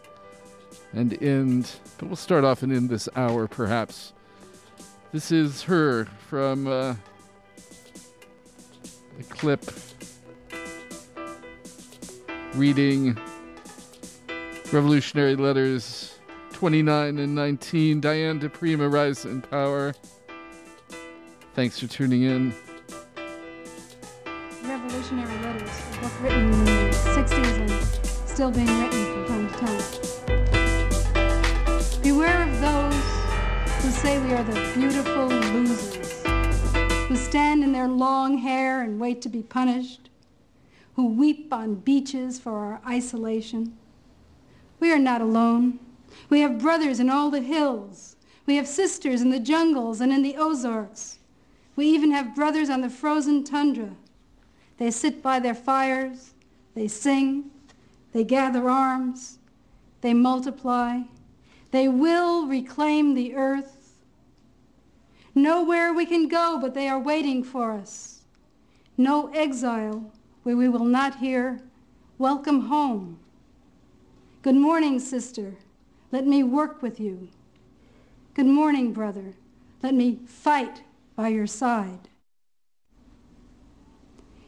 and end, but we'll start off and end this hour perhaps. This is her from uh, a clip reading Revolutionary Letters 29 and 19. Diane di Prima, Rise in Power. Thanks for tuning in. Revolutionary Letters, a book written in the 60s and still being written from time to time. Beware of those who say we are the beautiful losers, who stand in their long hair and wait to be punished, who weep on beaches for our isolation. We are not alone. We have brothers in all the hills. We have sisters in the jungles and in the Ozarks. We even have brothers on the frozen tundra. They sit by their fires, they sing, they gather arms, they multiply, they will reclaim the earth. Nowhere we can go, but they are waiting for us. No exile where we will not hear, Welcome home. Good morning, sister. Let me work with you. Good morning, brother. Let me fight by your side.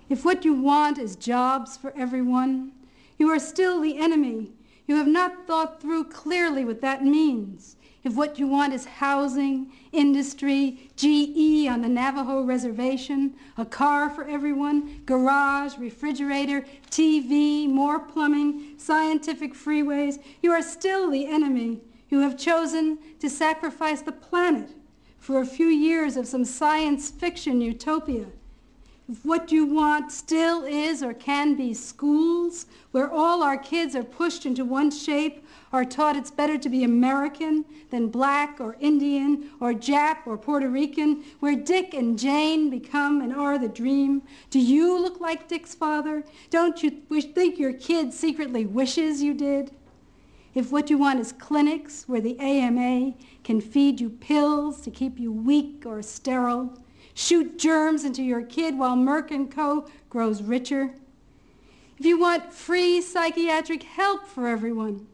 If what you want is jobs for everyone, you are still the enemy. You have not thought through clearly what that means. If what you want is housing, industry, GE on the Navajo reservation, a car for everyone, garage, refrigerator, TV, more plumbing, scientific freeways, you are still the enemy. You have chosen to sacrifice the planet for a few years of some science fiction utopia. If what you want still is or can be schools where all our kids are pushed into one shape, are taught it's better to be American than black or Indian or Jap or Puerto Rican, where Dick and Jane become and are the dream. Do you look like Dick's father? Don't you wish, think your kid secretly wishes you did? If what you want is clinics where the AMA can feed you pills to keep you weak or sterile, shoot germs into your kid while Merck & Co. grows richer. If you want free psychiatric help for everyone,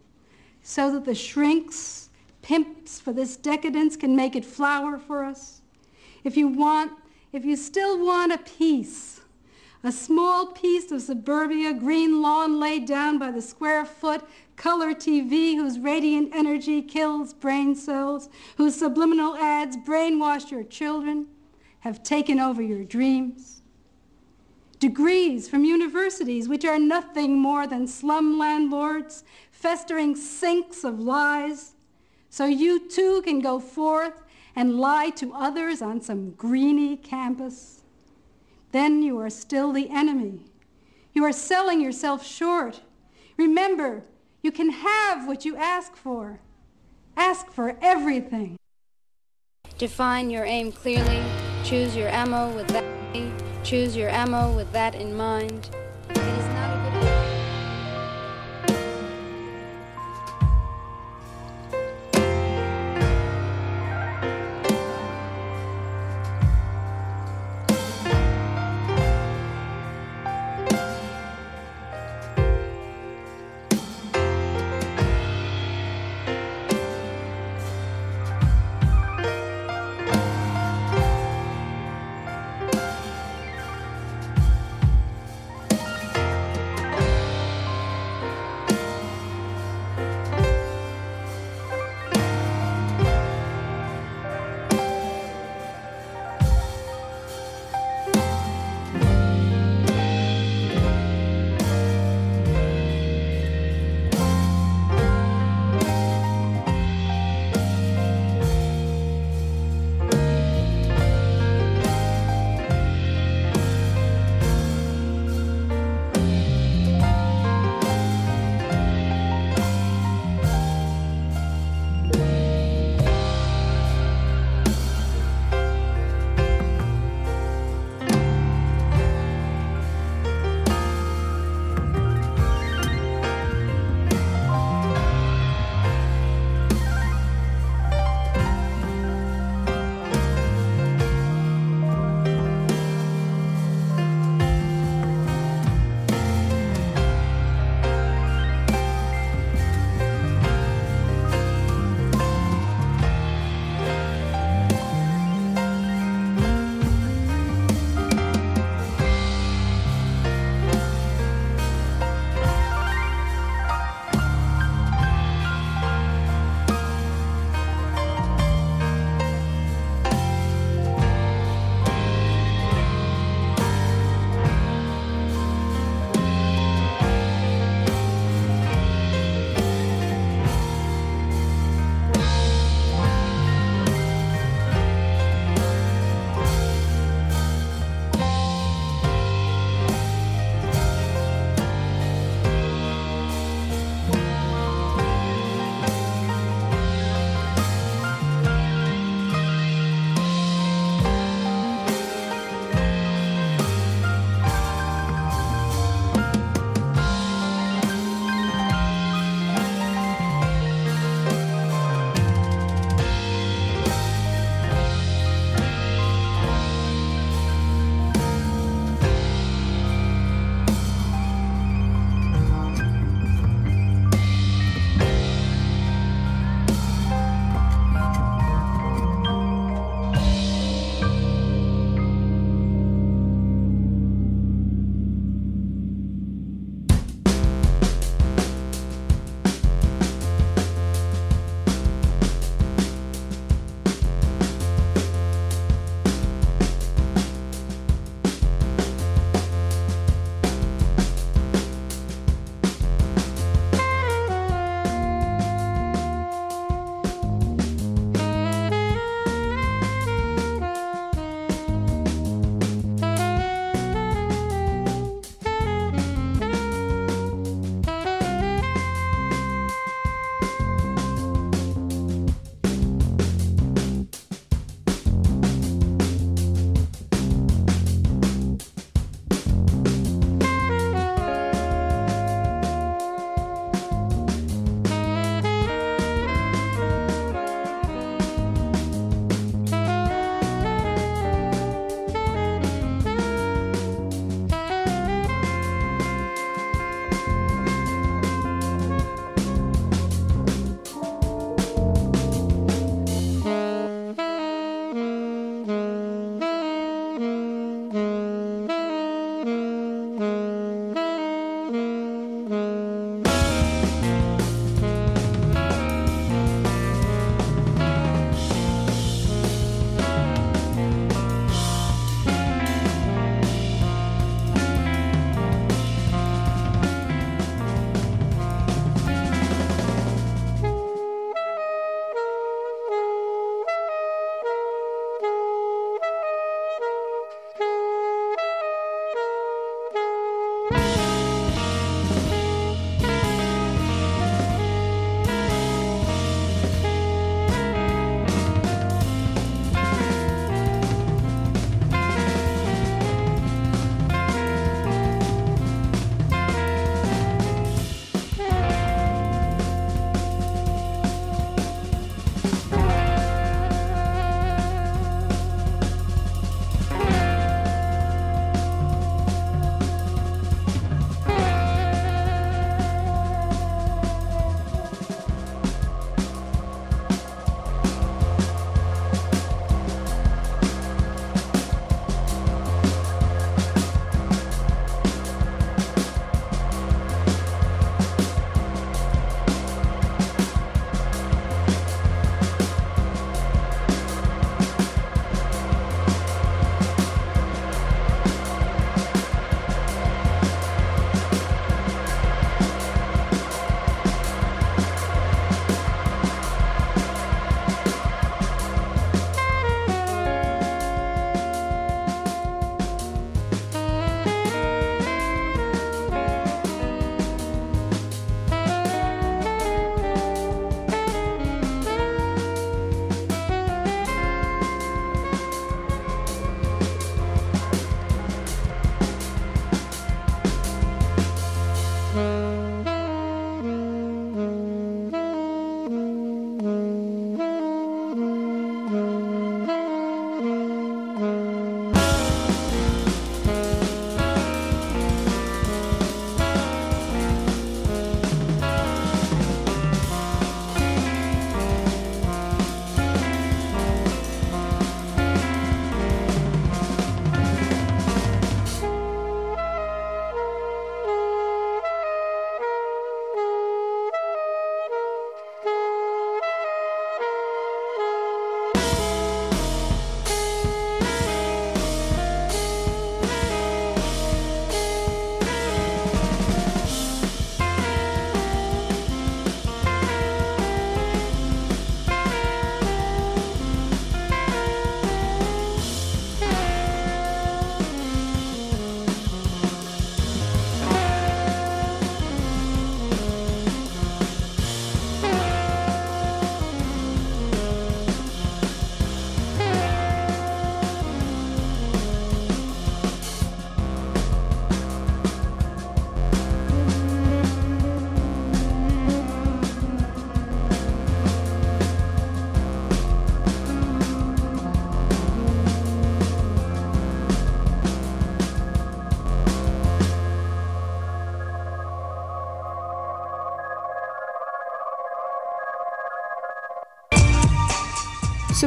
so that the shrinks, pimps for this decadence can make it flower for us. If you want, if you still want a piece, a small piece of suburbia, green lawn laid down by the square foot, color TV whose radiant energy kills brain cells, whose subliminal ads brainwash your children, have taken over your dreams. Degrees from universities which are nothing more than slum landlords, festering sinks of lies, so you too can go forth and lie to others on some greeny campus. Then you are still the enemy. You are selling yourself short. Remember, you can have what you ask for. Ask for everything. Define your aim clearly. Choose your ammo with that. Choose your ammo with that in mind.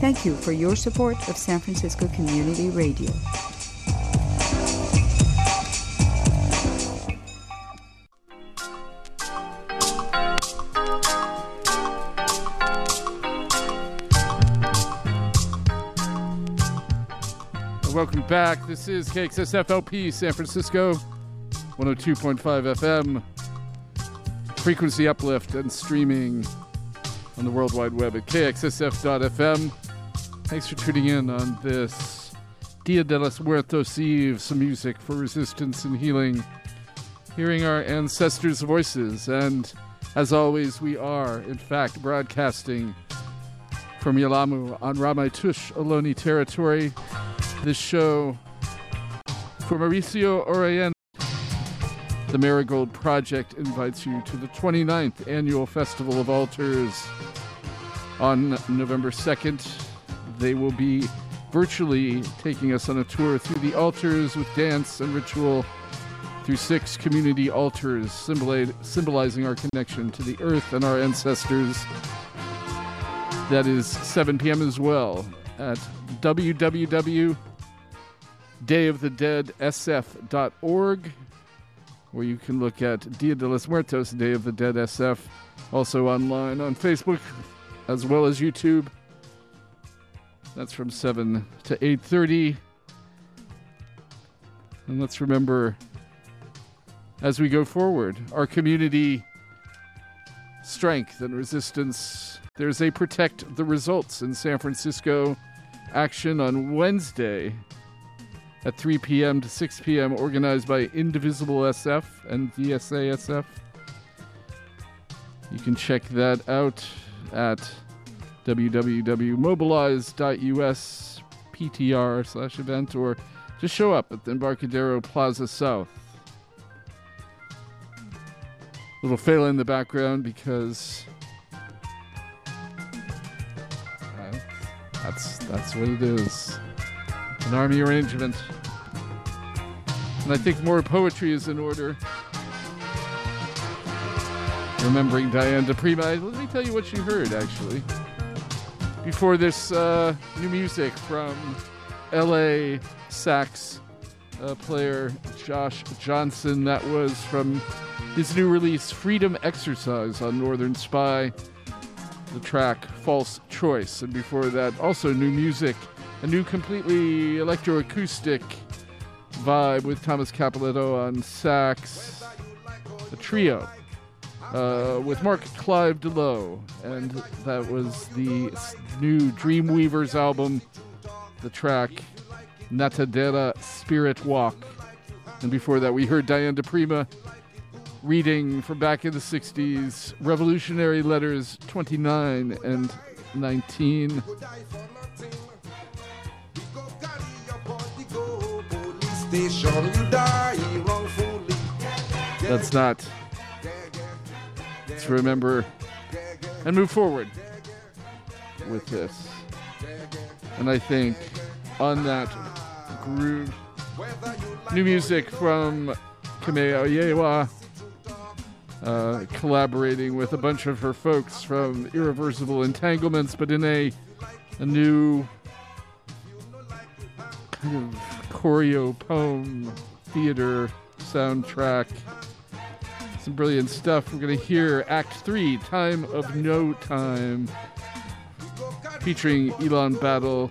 Thank you for your support of San Francisco Community Radio. Welcome back. This is KXSFLP San Francisco, 102.5 FM, frequency uplift and streaming on the World Wide Web at kxsf.fm. Thanks for tuning in on this Dia de los Muertos Eve, some music for resistance and healing, hearing our ancestors' voices. And as always, we are, in fact, broadcasting from Yelamu on Ramaytush Ohlone territory. This show for Mauricio Oreyen. The Marigold Project invites you to the 29th annual Festival of Altars on November 2nd. They will be virtually taking us on a tour through the altars with dance and ritual through six community altars, symbolizing our connection to the earth and our ancestors. That is 7 p.m. as well at www.dayofthedeadsf.org, where you can look at Dia de los Muertos, Day of the Dead SF, also online on Facebook as well as YouTube. That's from 7 to 8:30. And let's remember as we go forward, our community strength and resistance. There's a Protect the Results in San Francisco action on Wednesday at 3 p.m. to 6 p.m., organized by Indivisible SF and DSASF. You can check that out at www.mobilize.us PTR slash event or just show up at the Embarcadero Plaza South. Little fail in the background because uh, that's that's what it is. An army arrangement. And I think more poetry is in order. Remembering Diane de DiPrima. Let me tell you what she heard actually before this uh, new music from LA sax uh, player Josh Johnson. That was from his new release, Freedom Exercise on Northern Spy, the track False Choice. And before that, also new music, a new completely electroacoustic vibe with Tommaso Cappellato on sax, a trio uh, with Mark Clive DeLoe, and that was the new Dreamweavers album, the track Natadera Spirit Walk. And before that, we heard Diane di Prima reading from back in the 60s Revolutionary Letters 29 and 19. That's not remember and move forward with this. And I think on that groove, new music from Camae Ayewa, uh, collaborating with a bunch of her folks from Irreversible Entanglements, but in a a new kind of choreo poem theater soundtrack some brilliant stuff. We're going to hear Act 3, Time of No Time, featuring Elon Battle.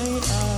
ain't our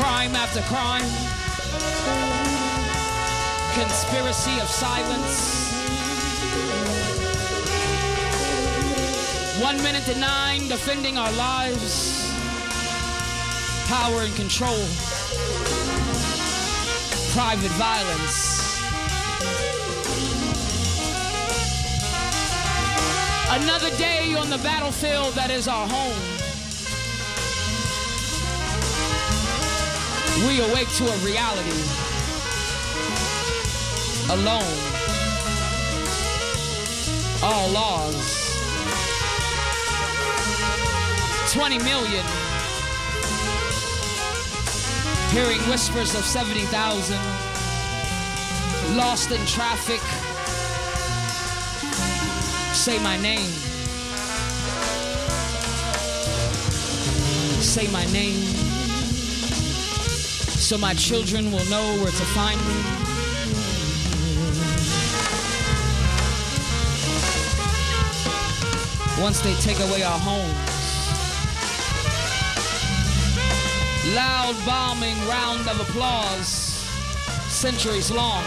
Crime after crime. Conspiracy of silence. One minute to nine, defending our lives. Power and control. Private violence. Another day on the battlefield that is our home. We awake to a reality. Alone. All laws. 20 million. Hearing whispers of 70,000. Lost in traffic. Say my name. Say my name. So my children will know where to find me. Once they take away our homes. Loud bombing round of applause, centuries long.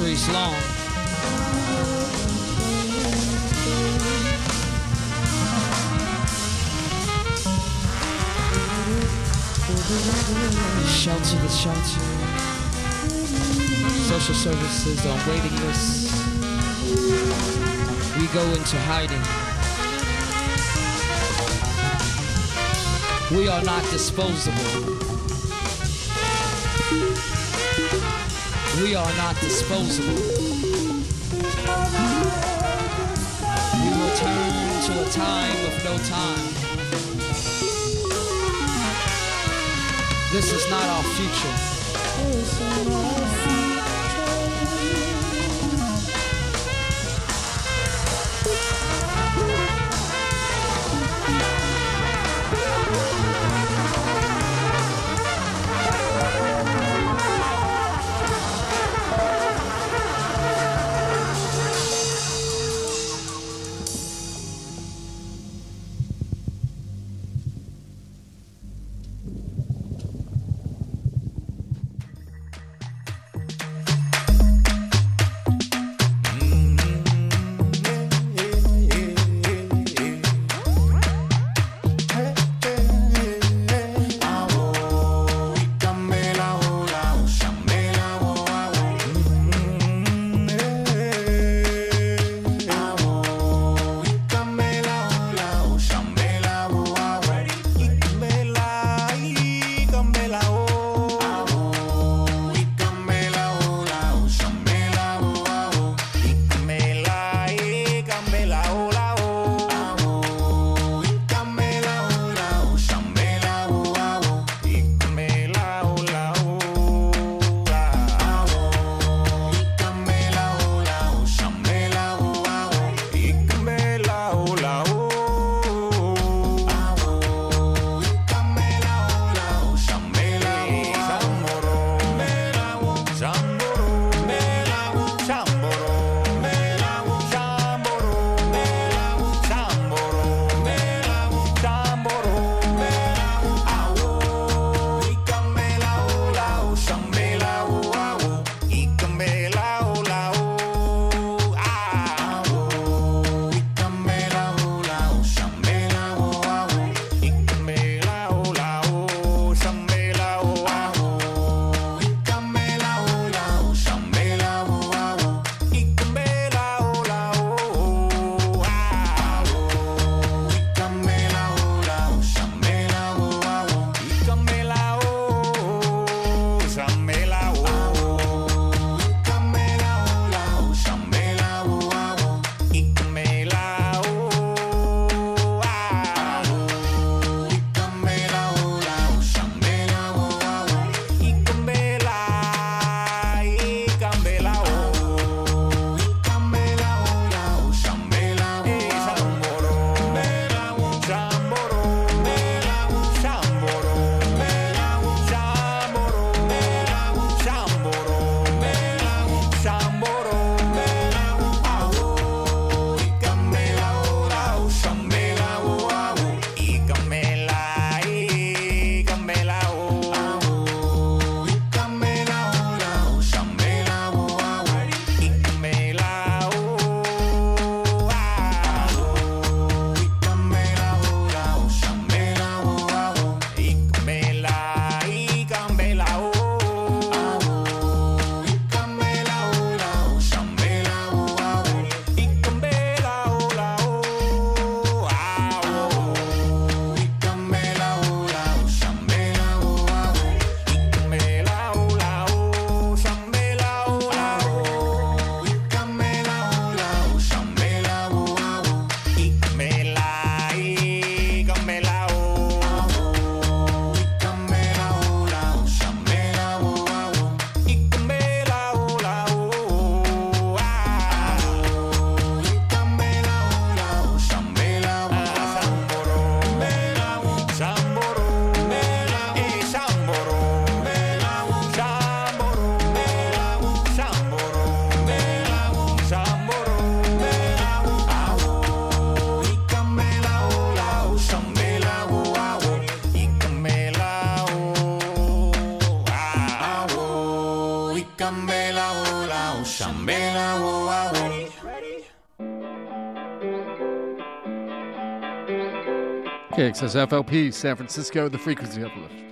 Centuries long. Shelter to shelter. Social services on waiting lists. We go into hiding. We are not disposable. We are not disposable. We will turn to a time of no time. This is not our future. KXSFLP, San Francisco, the frequency uplift.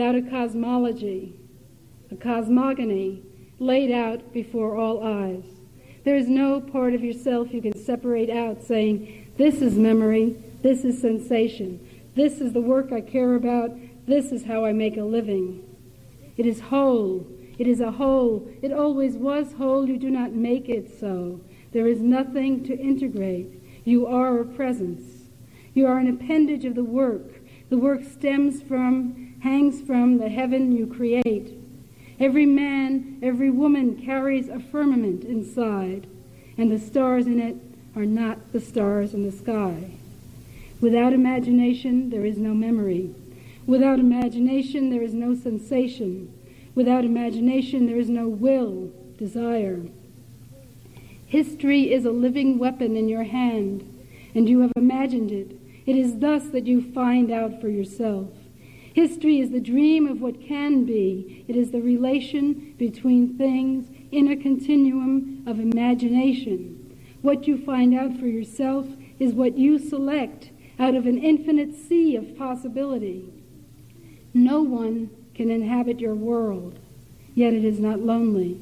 Without a cosmology, a cosmogony laid out before all eyes. There is no part of yourself you can separate out saying, This is memory, this is sensation, this is the work I care about, this is how I make a living. It is whole. It is a whole. It always was whole. You do not make it so. There is nothing to integrate. You are a presence. You are an appendage of the work. The work stems from hangs from the heaven you create. Every man, every woman carries a firmament inside, and the stars in it are not the stars in the sky. Without imagination, there is no memory. Without imagination, there is no sensation. Without imagination, there is no will, desire. History is a living weapon in your hand, and you have imagined it. It is thus that you find out for yourself. History is the dream of what can be. It is the relation between things in a continuum of imagination. What you find out for yourself is what you select out of an infinite sea of possibility. No one can inhabit your world, yet it is not lonely.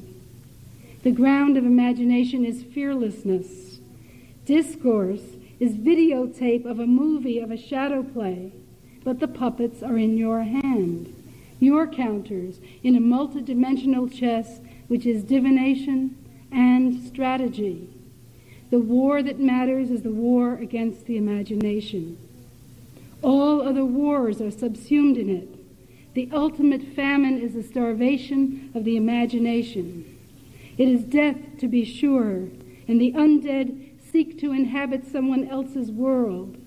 The ground of imagination is fearlessness. Discourse is videotape of a movie of a shadow play, but the puppets are in your hand, your counters in a multidimensional chess which is divination and strategy. The war that matters is the war against the imagination. All other wars are subsumed in it. The ultimate famine is the starvation of the imagination. It is death, to be sure, and the undead seek to inhabit someone else's world.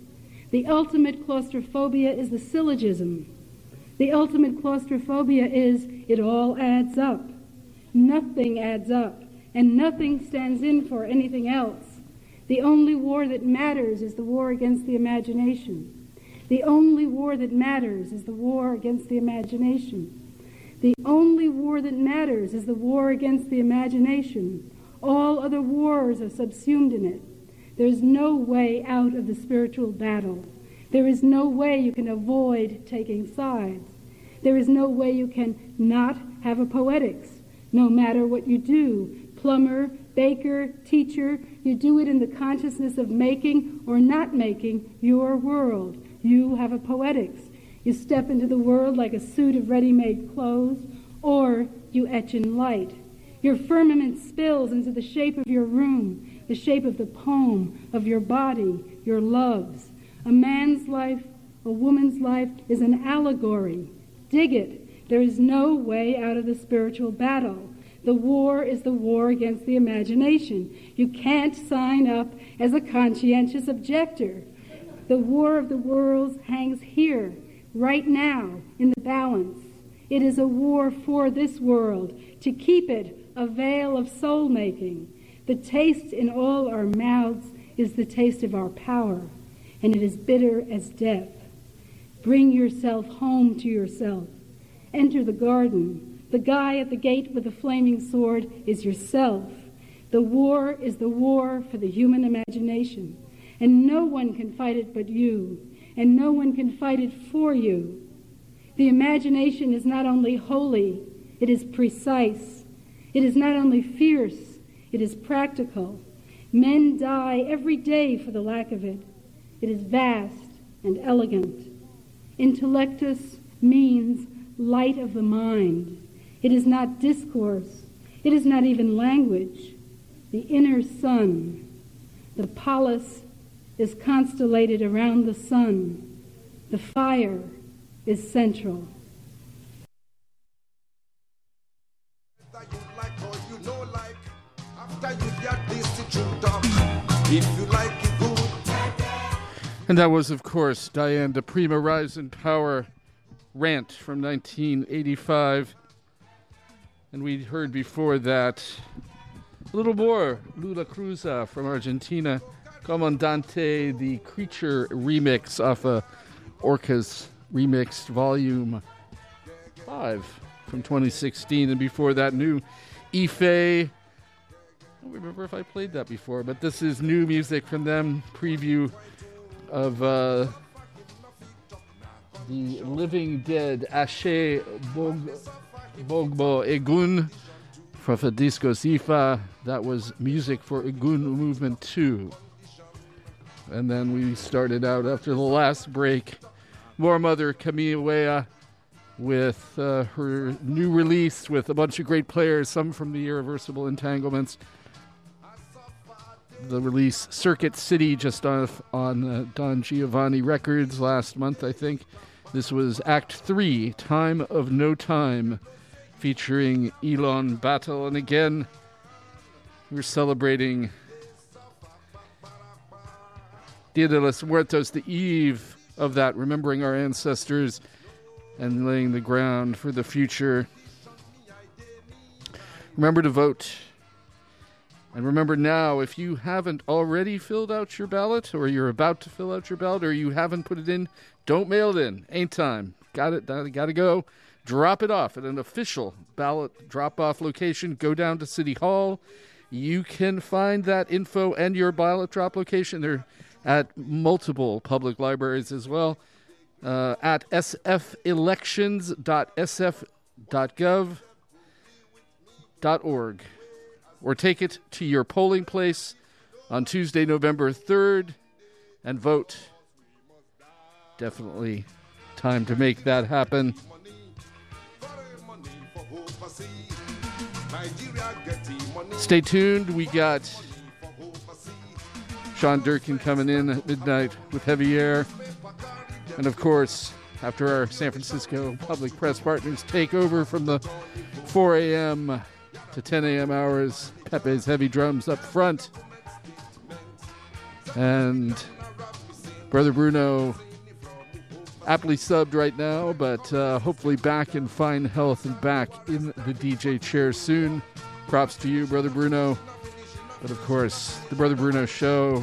The ultimate claustrophobia is the syllogism. The ultimate claustrophobia is it all adds up. Nothing adds up, and nothing stands in for anything else. The only war that matters is the war against the imagination. The only war that matters is the war against the imagination. The only war that matters is the war against the imagination. All other wars are subsumed in it. There is no way out of the spiritual battle. There is no way you can avoid taking sides. There is no way you can not have a poetics, no matter what you do. Plumber, baker, teacher, you do it in the consciousness of making or not making your world. You have a poetics. You step into the world like a suit of ready made clothes, or you etch in light. Your firmament spills into the shape of your room the shape of the poem, of your body, your loves. A man's life, a woman's life is an allegory. Dig it. There is no way out of the spiritual battle. The war is the war against the imagination. You can't sign up as a conscientious objector. The war of the worlds hangs here, right now, in the balance. It is a war for this world, to keep it a veil of soul making. The taste in all our mouths is the taste of our power, and it is bitter as death. Bring yourself home to yourself. Enter the garden. The guy at the gate with the flaming sword is yourself. The war is the war for the human imagination, and no one can fight it but you, and no one can fight it for you. The imagination is not only holy, it is precise. It is not only fierce, it is practical. Men die every day for the lack of it. It is vast and elegant. Intellectus means light of the mind. It is not discourse. It is not even language. The inner sun. The polis is constellated around the sun. The fire is central. And that was, of course, Diane di Prima Rise in Power Rant from 1985. And we heard before that a little more Lula Cruza from Argentina, Comandante, the Creature remix off a Orcas Remixed Volume 5 from 2016. And before that, new Ife don't remember if I played that before, but this is new music from them. Preview of uh, the Living Dead Ashe Bog- Bogbo Egun from the Disco Sifa. That was music for Egun Movement 2. And then we started out after the last break. Moor Mother Camille with uh, her new release with a bunch of great players, some from the Irreversible Entanglements the release Circuit City just off on uh, Don Giovanni Records last month, I think. This was Act 3, Time of No Time, featuring Elon Battle. And again, we're celebrating Dia de los Muertos, the eve of that, remembering our ancestors and laying the ground for the future. Remember to vote and remember now, if you haven't already filled out your ballot, or you're about to fill out your ballot, or you haven't put it in, don't mail it in. Ain't time. Got it. Got to go. Drop it off at an official ballot drop off location. Go down to City Hall. You can find that info and your ballot drop location. They're at multiple public libraries as well. Uh, at sfelections.sf.gov.org or take it to your polling place on Tuesday, November 3rd and vote. Definitely time to make that happen. Stay tuned. We got Sean Durkin coming in at midnight with Heavy Air. And of course, after our San Francisco Public Press Partners take over from the 4 a.m. to 10 a.m. hours, Pepe's Heavy Drums up front. And Brother Bruno aptly subbed right now, but uh, hopefully back in fine health and back in the DJ chair soon. Props to you, Brother Bruno. But of course, the Brother Bruno show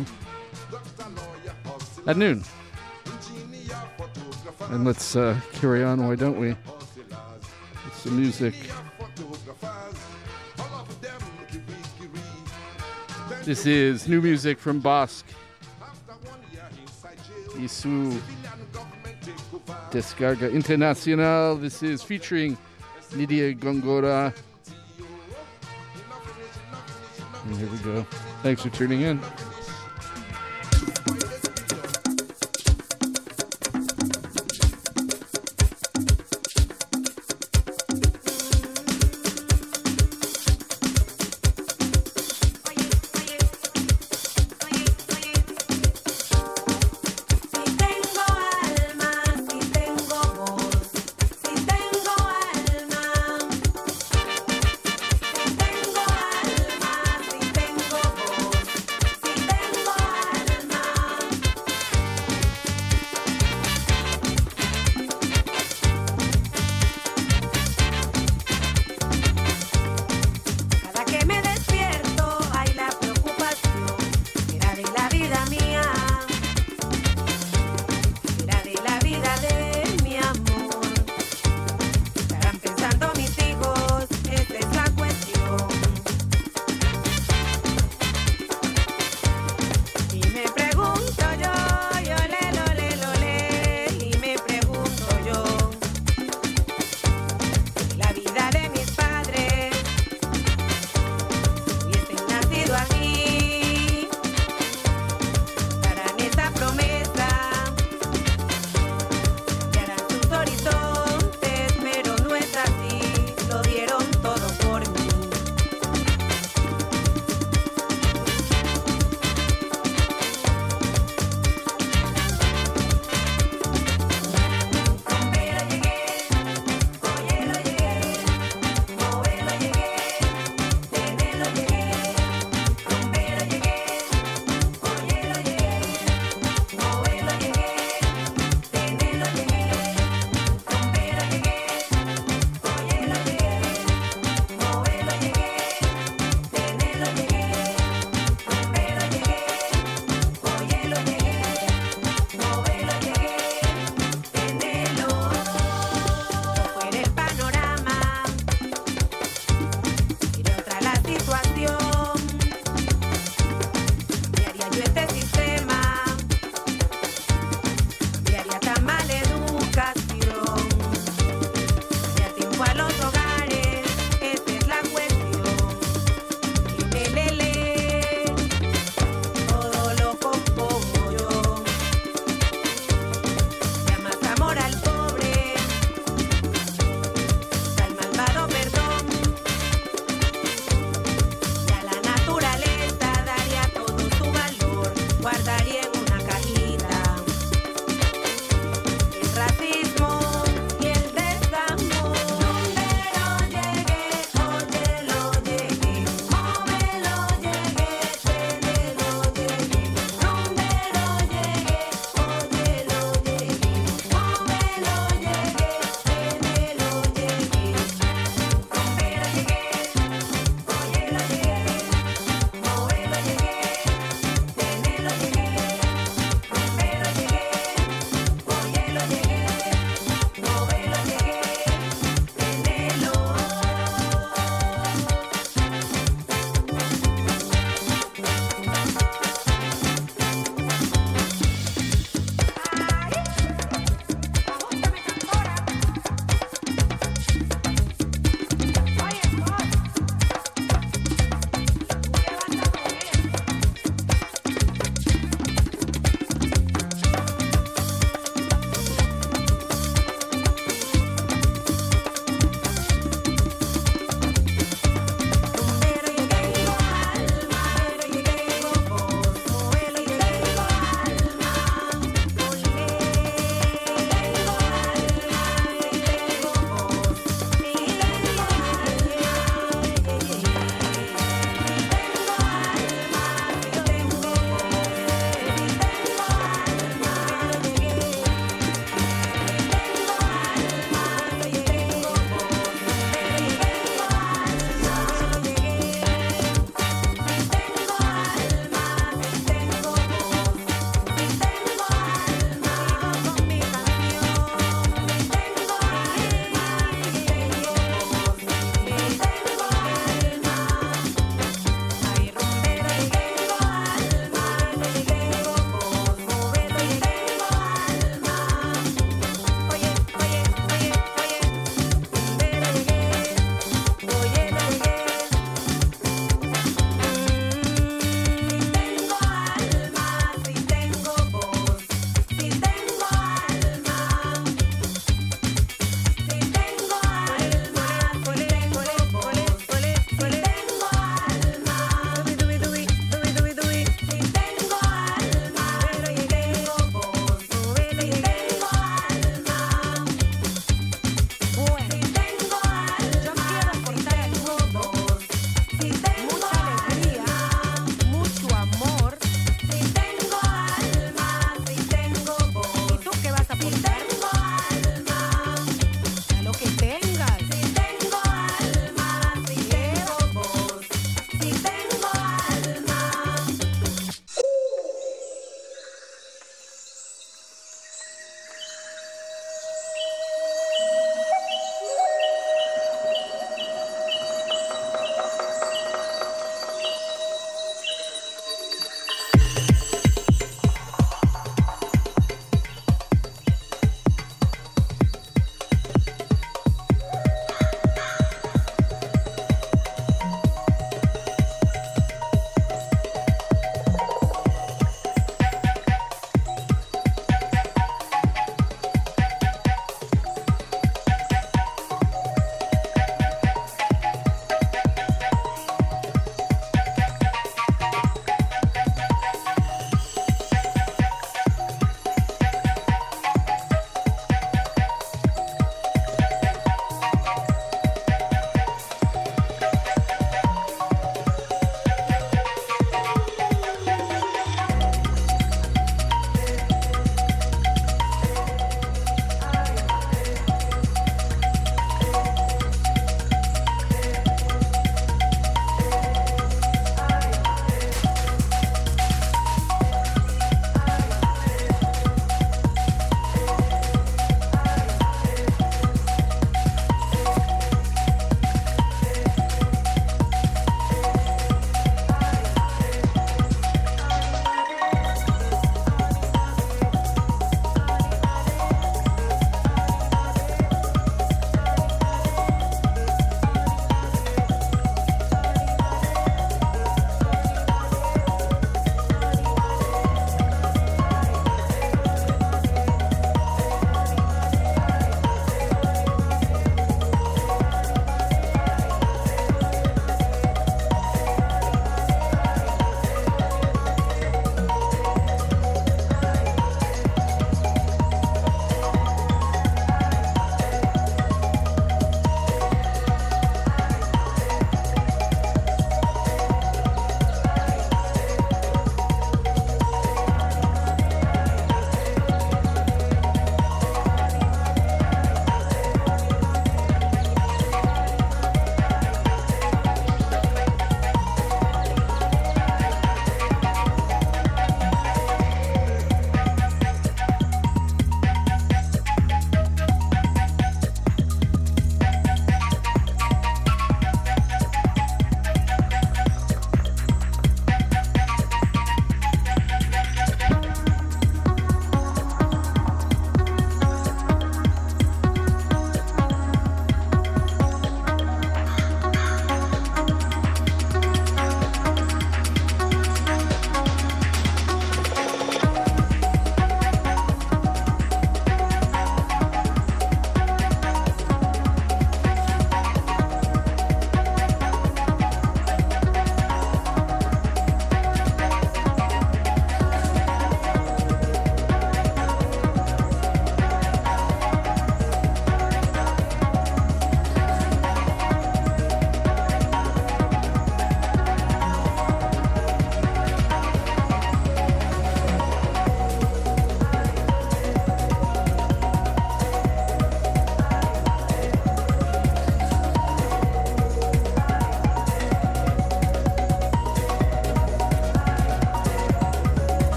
at noon. And let's uh, carry on, why don't we? Some music. This is new music from Bosque. Isu Descarga Internacional. This is featuring Nidia Gongora. And here we go. Thanks for tuning in.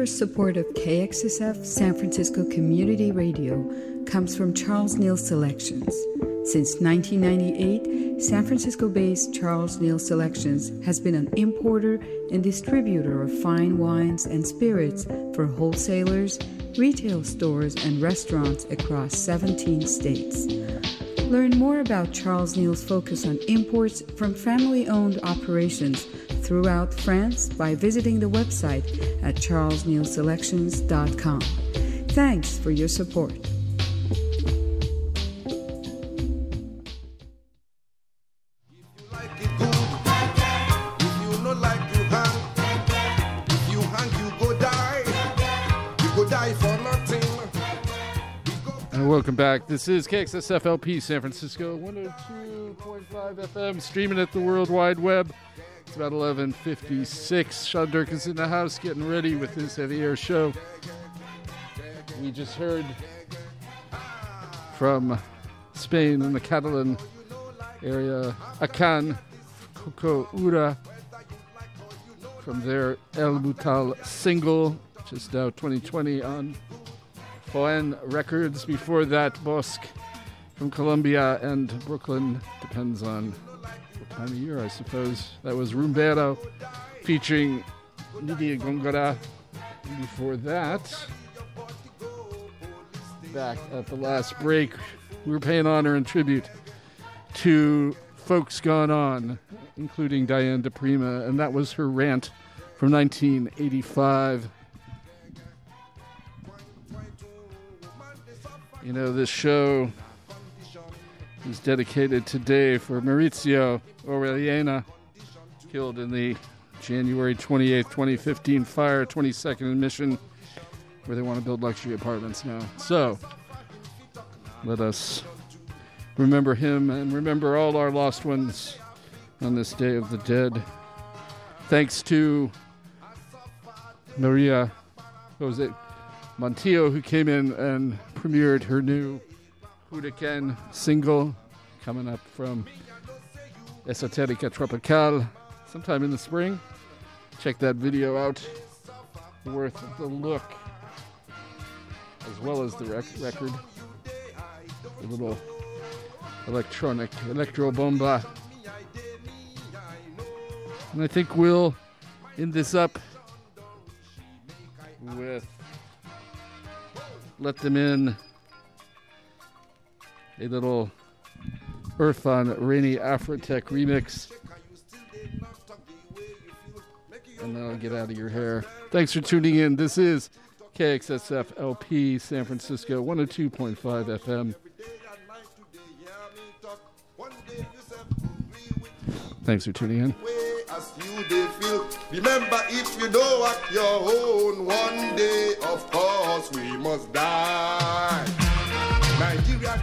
Generous support of KXSF San Francisco Community Radio comes from Charles Neal Selections. Since 1998, San Francisco based Charles Neal Selections has been an importer and distributor of fine wines and spirits for wholesalers, retail stores, and restaurants across 17 states. Learn more about Charles Neal's focus on imports from family owned operations throughout France by visiting the website at charlesnealselections.com. Thanks for your support. And welcome back. This is KXSFLP San Francisco 102.5 FM, streaming at the World Wide Web. It's about 11:56. Sean Dirk is in the house getting ready with his heavy air show. We just heard from Spain in the Catalan area, Akan Coco Ura from their El Butal single, is now 2020 on Foen Records. Before that, Bosque from Colombia and Brooklyn, depends on time of year, I suppose. That was Rumbero featuring Nidia Gongora. Before that, back at the last break, we were paying honor and tribute to folks gone on, including Diane DiPrima, and that was her rant from 1985. You know, this show is dedicated today for Mauricio Orellana, killed in the January 28th, 2015 fire, 22nd and Mission, where they want to build luxury apartments now. So, let us remember him and remember all our lost ones on this Day of the Dead. Thanks to Maria, Jose? Montijo, who came in and premiered her new Hurricane single coming up from Esoterica Tropical sometime in the spring. Check that video out. Worth the look, as well as the rec- record. The little electronic electro bomba. And I think we'll end this up with Let Them In, a little Earth on Rainy Afrotech remix. And then I'll get out of your hair. Thanks for tuning in. This is KXSF LP San Francisco 102.5 FM. Thanks for tuning in. as you feel. Remember, if you don't act your own, one day, of course, we must die. Nigeria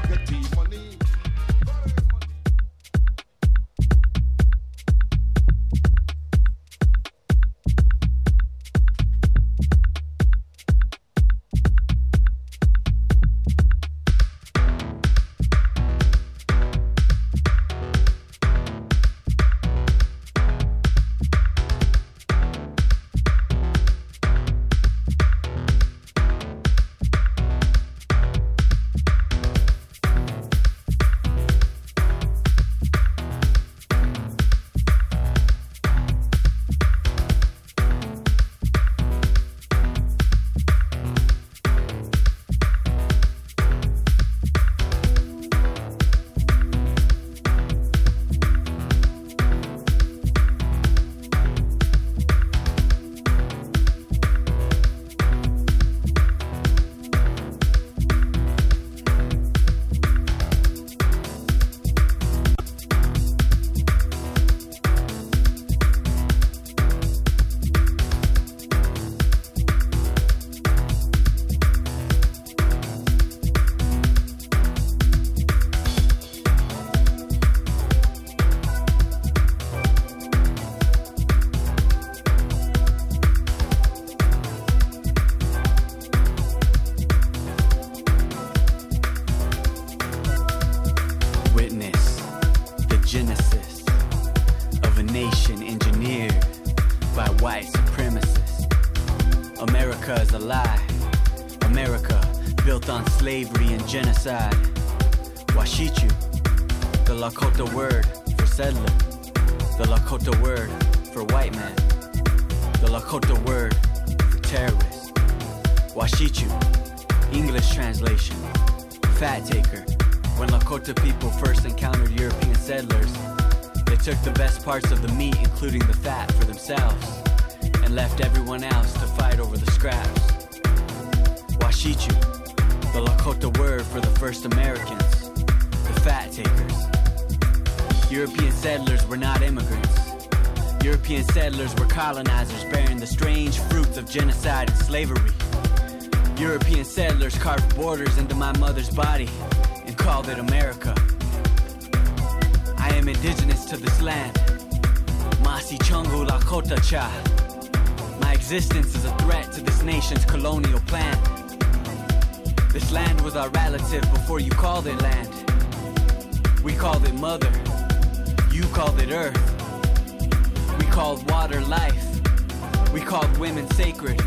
women sacred.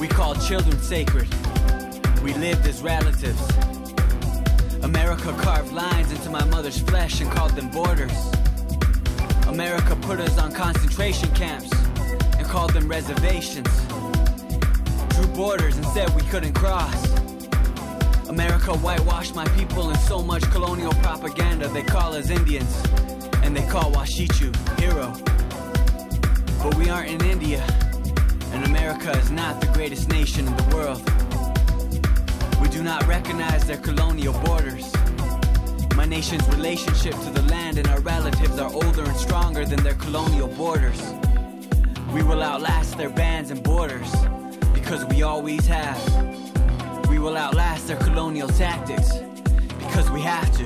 We called children sacred. We lived as relatives. America carved lines into my mother's flesh and called them borders. America put us on concentration camps and called them reservations. Drew borders and said we couldn't cross. America whitewashed my people in so much colonial propaganda they call us Indians and they call Washichu hero. But we aren't in India, and America is not the greatest nation in the world. We do not recognize their colonial borders. My nation's relationship to the land and our relatives are older and stronger than their colonial borders. We will outlast their bans and borders because we always have. We will outlast their colonial tactics because we have to.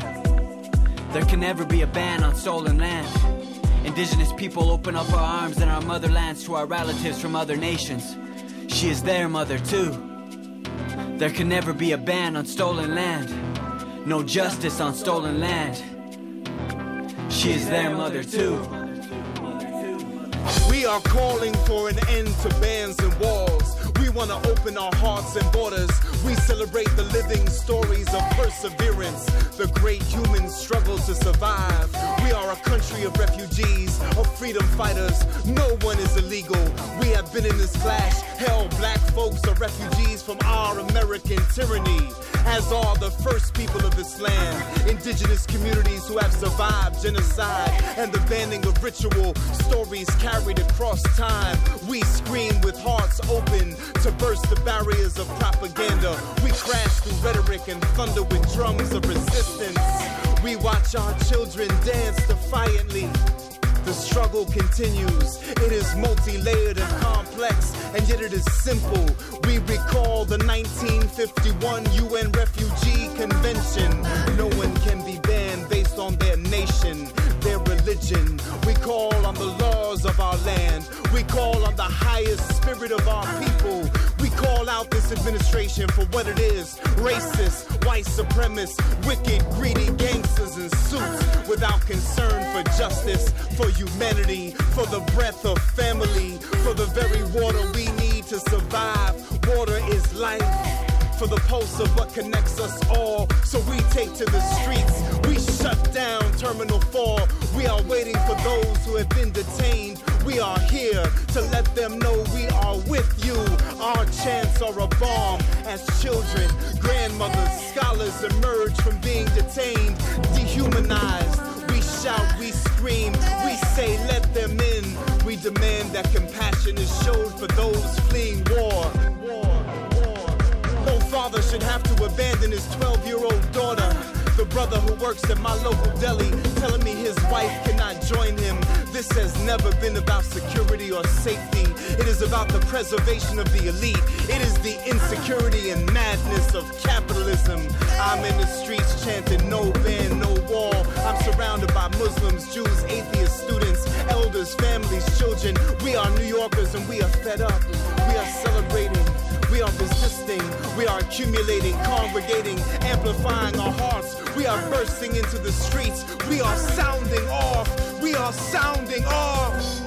There can never be a ban on stolen land. Indigenous people open up our arms and our motherlands to our relatives from other nations. She is their mother too. There can never be a ban on stolen land. No justice on stolen land. She is their mother too. We are calling for an end to bans and walls. We want to open our hearts and borders. We celebrate the living stories of perseverance, the great human struggle to survive. We are a country of refugees, of freedom fighters. No one is illegal. We have been in this clash. Hell, black folks are refugees from our American tyranny as are the first people of this land. Indigenous communities who have survived genocide and the banning of ritual stories carried across time. We scream with hearts open to burst the barriers of propaganda. We crash through rhetoric and thunder with drums of resistance. We watch our children dance defiantly. The struggle continues. It is multi layered and complex, and yet it is simple. We recall the 1951 UN Refugee Convention. No one can be banned based on their nation, their religion. We call on the laws of our land. We call on the highest spirit of our people. We call out this administration for what it is racist, white supremacist, wicked, greedy gangsters in suits without concern for justice, for humanity, for the breath of family, for the very water we need to survive. Water is life. For the pulse of what connects us all. So we take to the streets. We shut down Terminal 4. We are waiting for those who have been detained. We are here to let them know we are with you. Our chants are a bomb as children, grandmothers, scholars emerge from being detained, dehumanized. We shout, we scream, we say, let them in. We demand that compassion is shown for those fleeing war. No father should have to abandon his 12 year old daughter. The brother who works at my local deli telling me his wife cannot join him. This has never been about security or safety. It is about the preservation of the elite. It is the insecurity and madness of capitalism. I'm in the streets chanting no ban, no wall. I'm surrounded by Muslims, Jews, atheists, students, elders, families, children. We are New Yorkers and we are fed up. We are celebrating. We are resisting, we are accumulating, congregating, amplifying our hearts. We are bursting into the streets. We are sounding off. We are sounding off.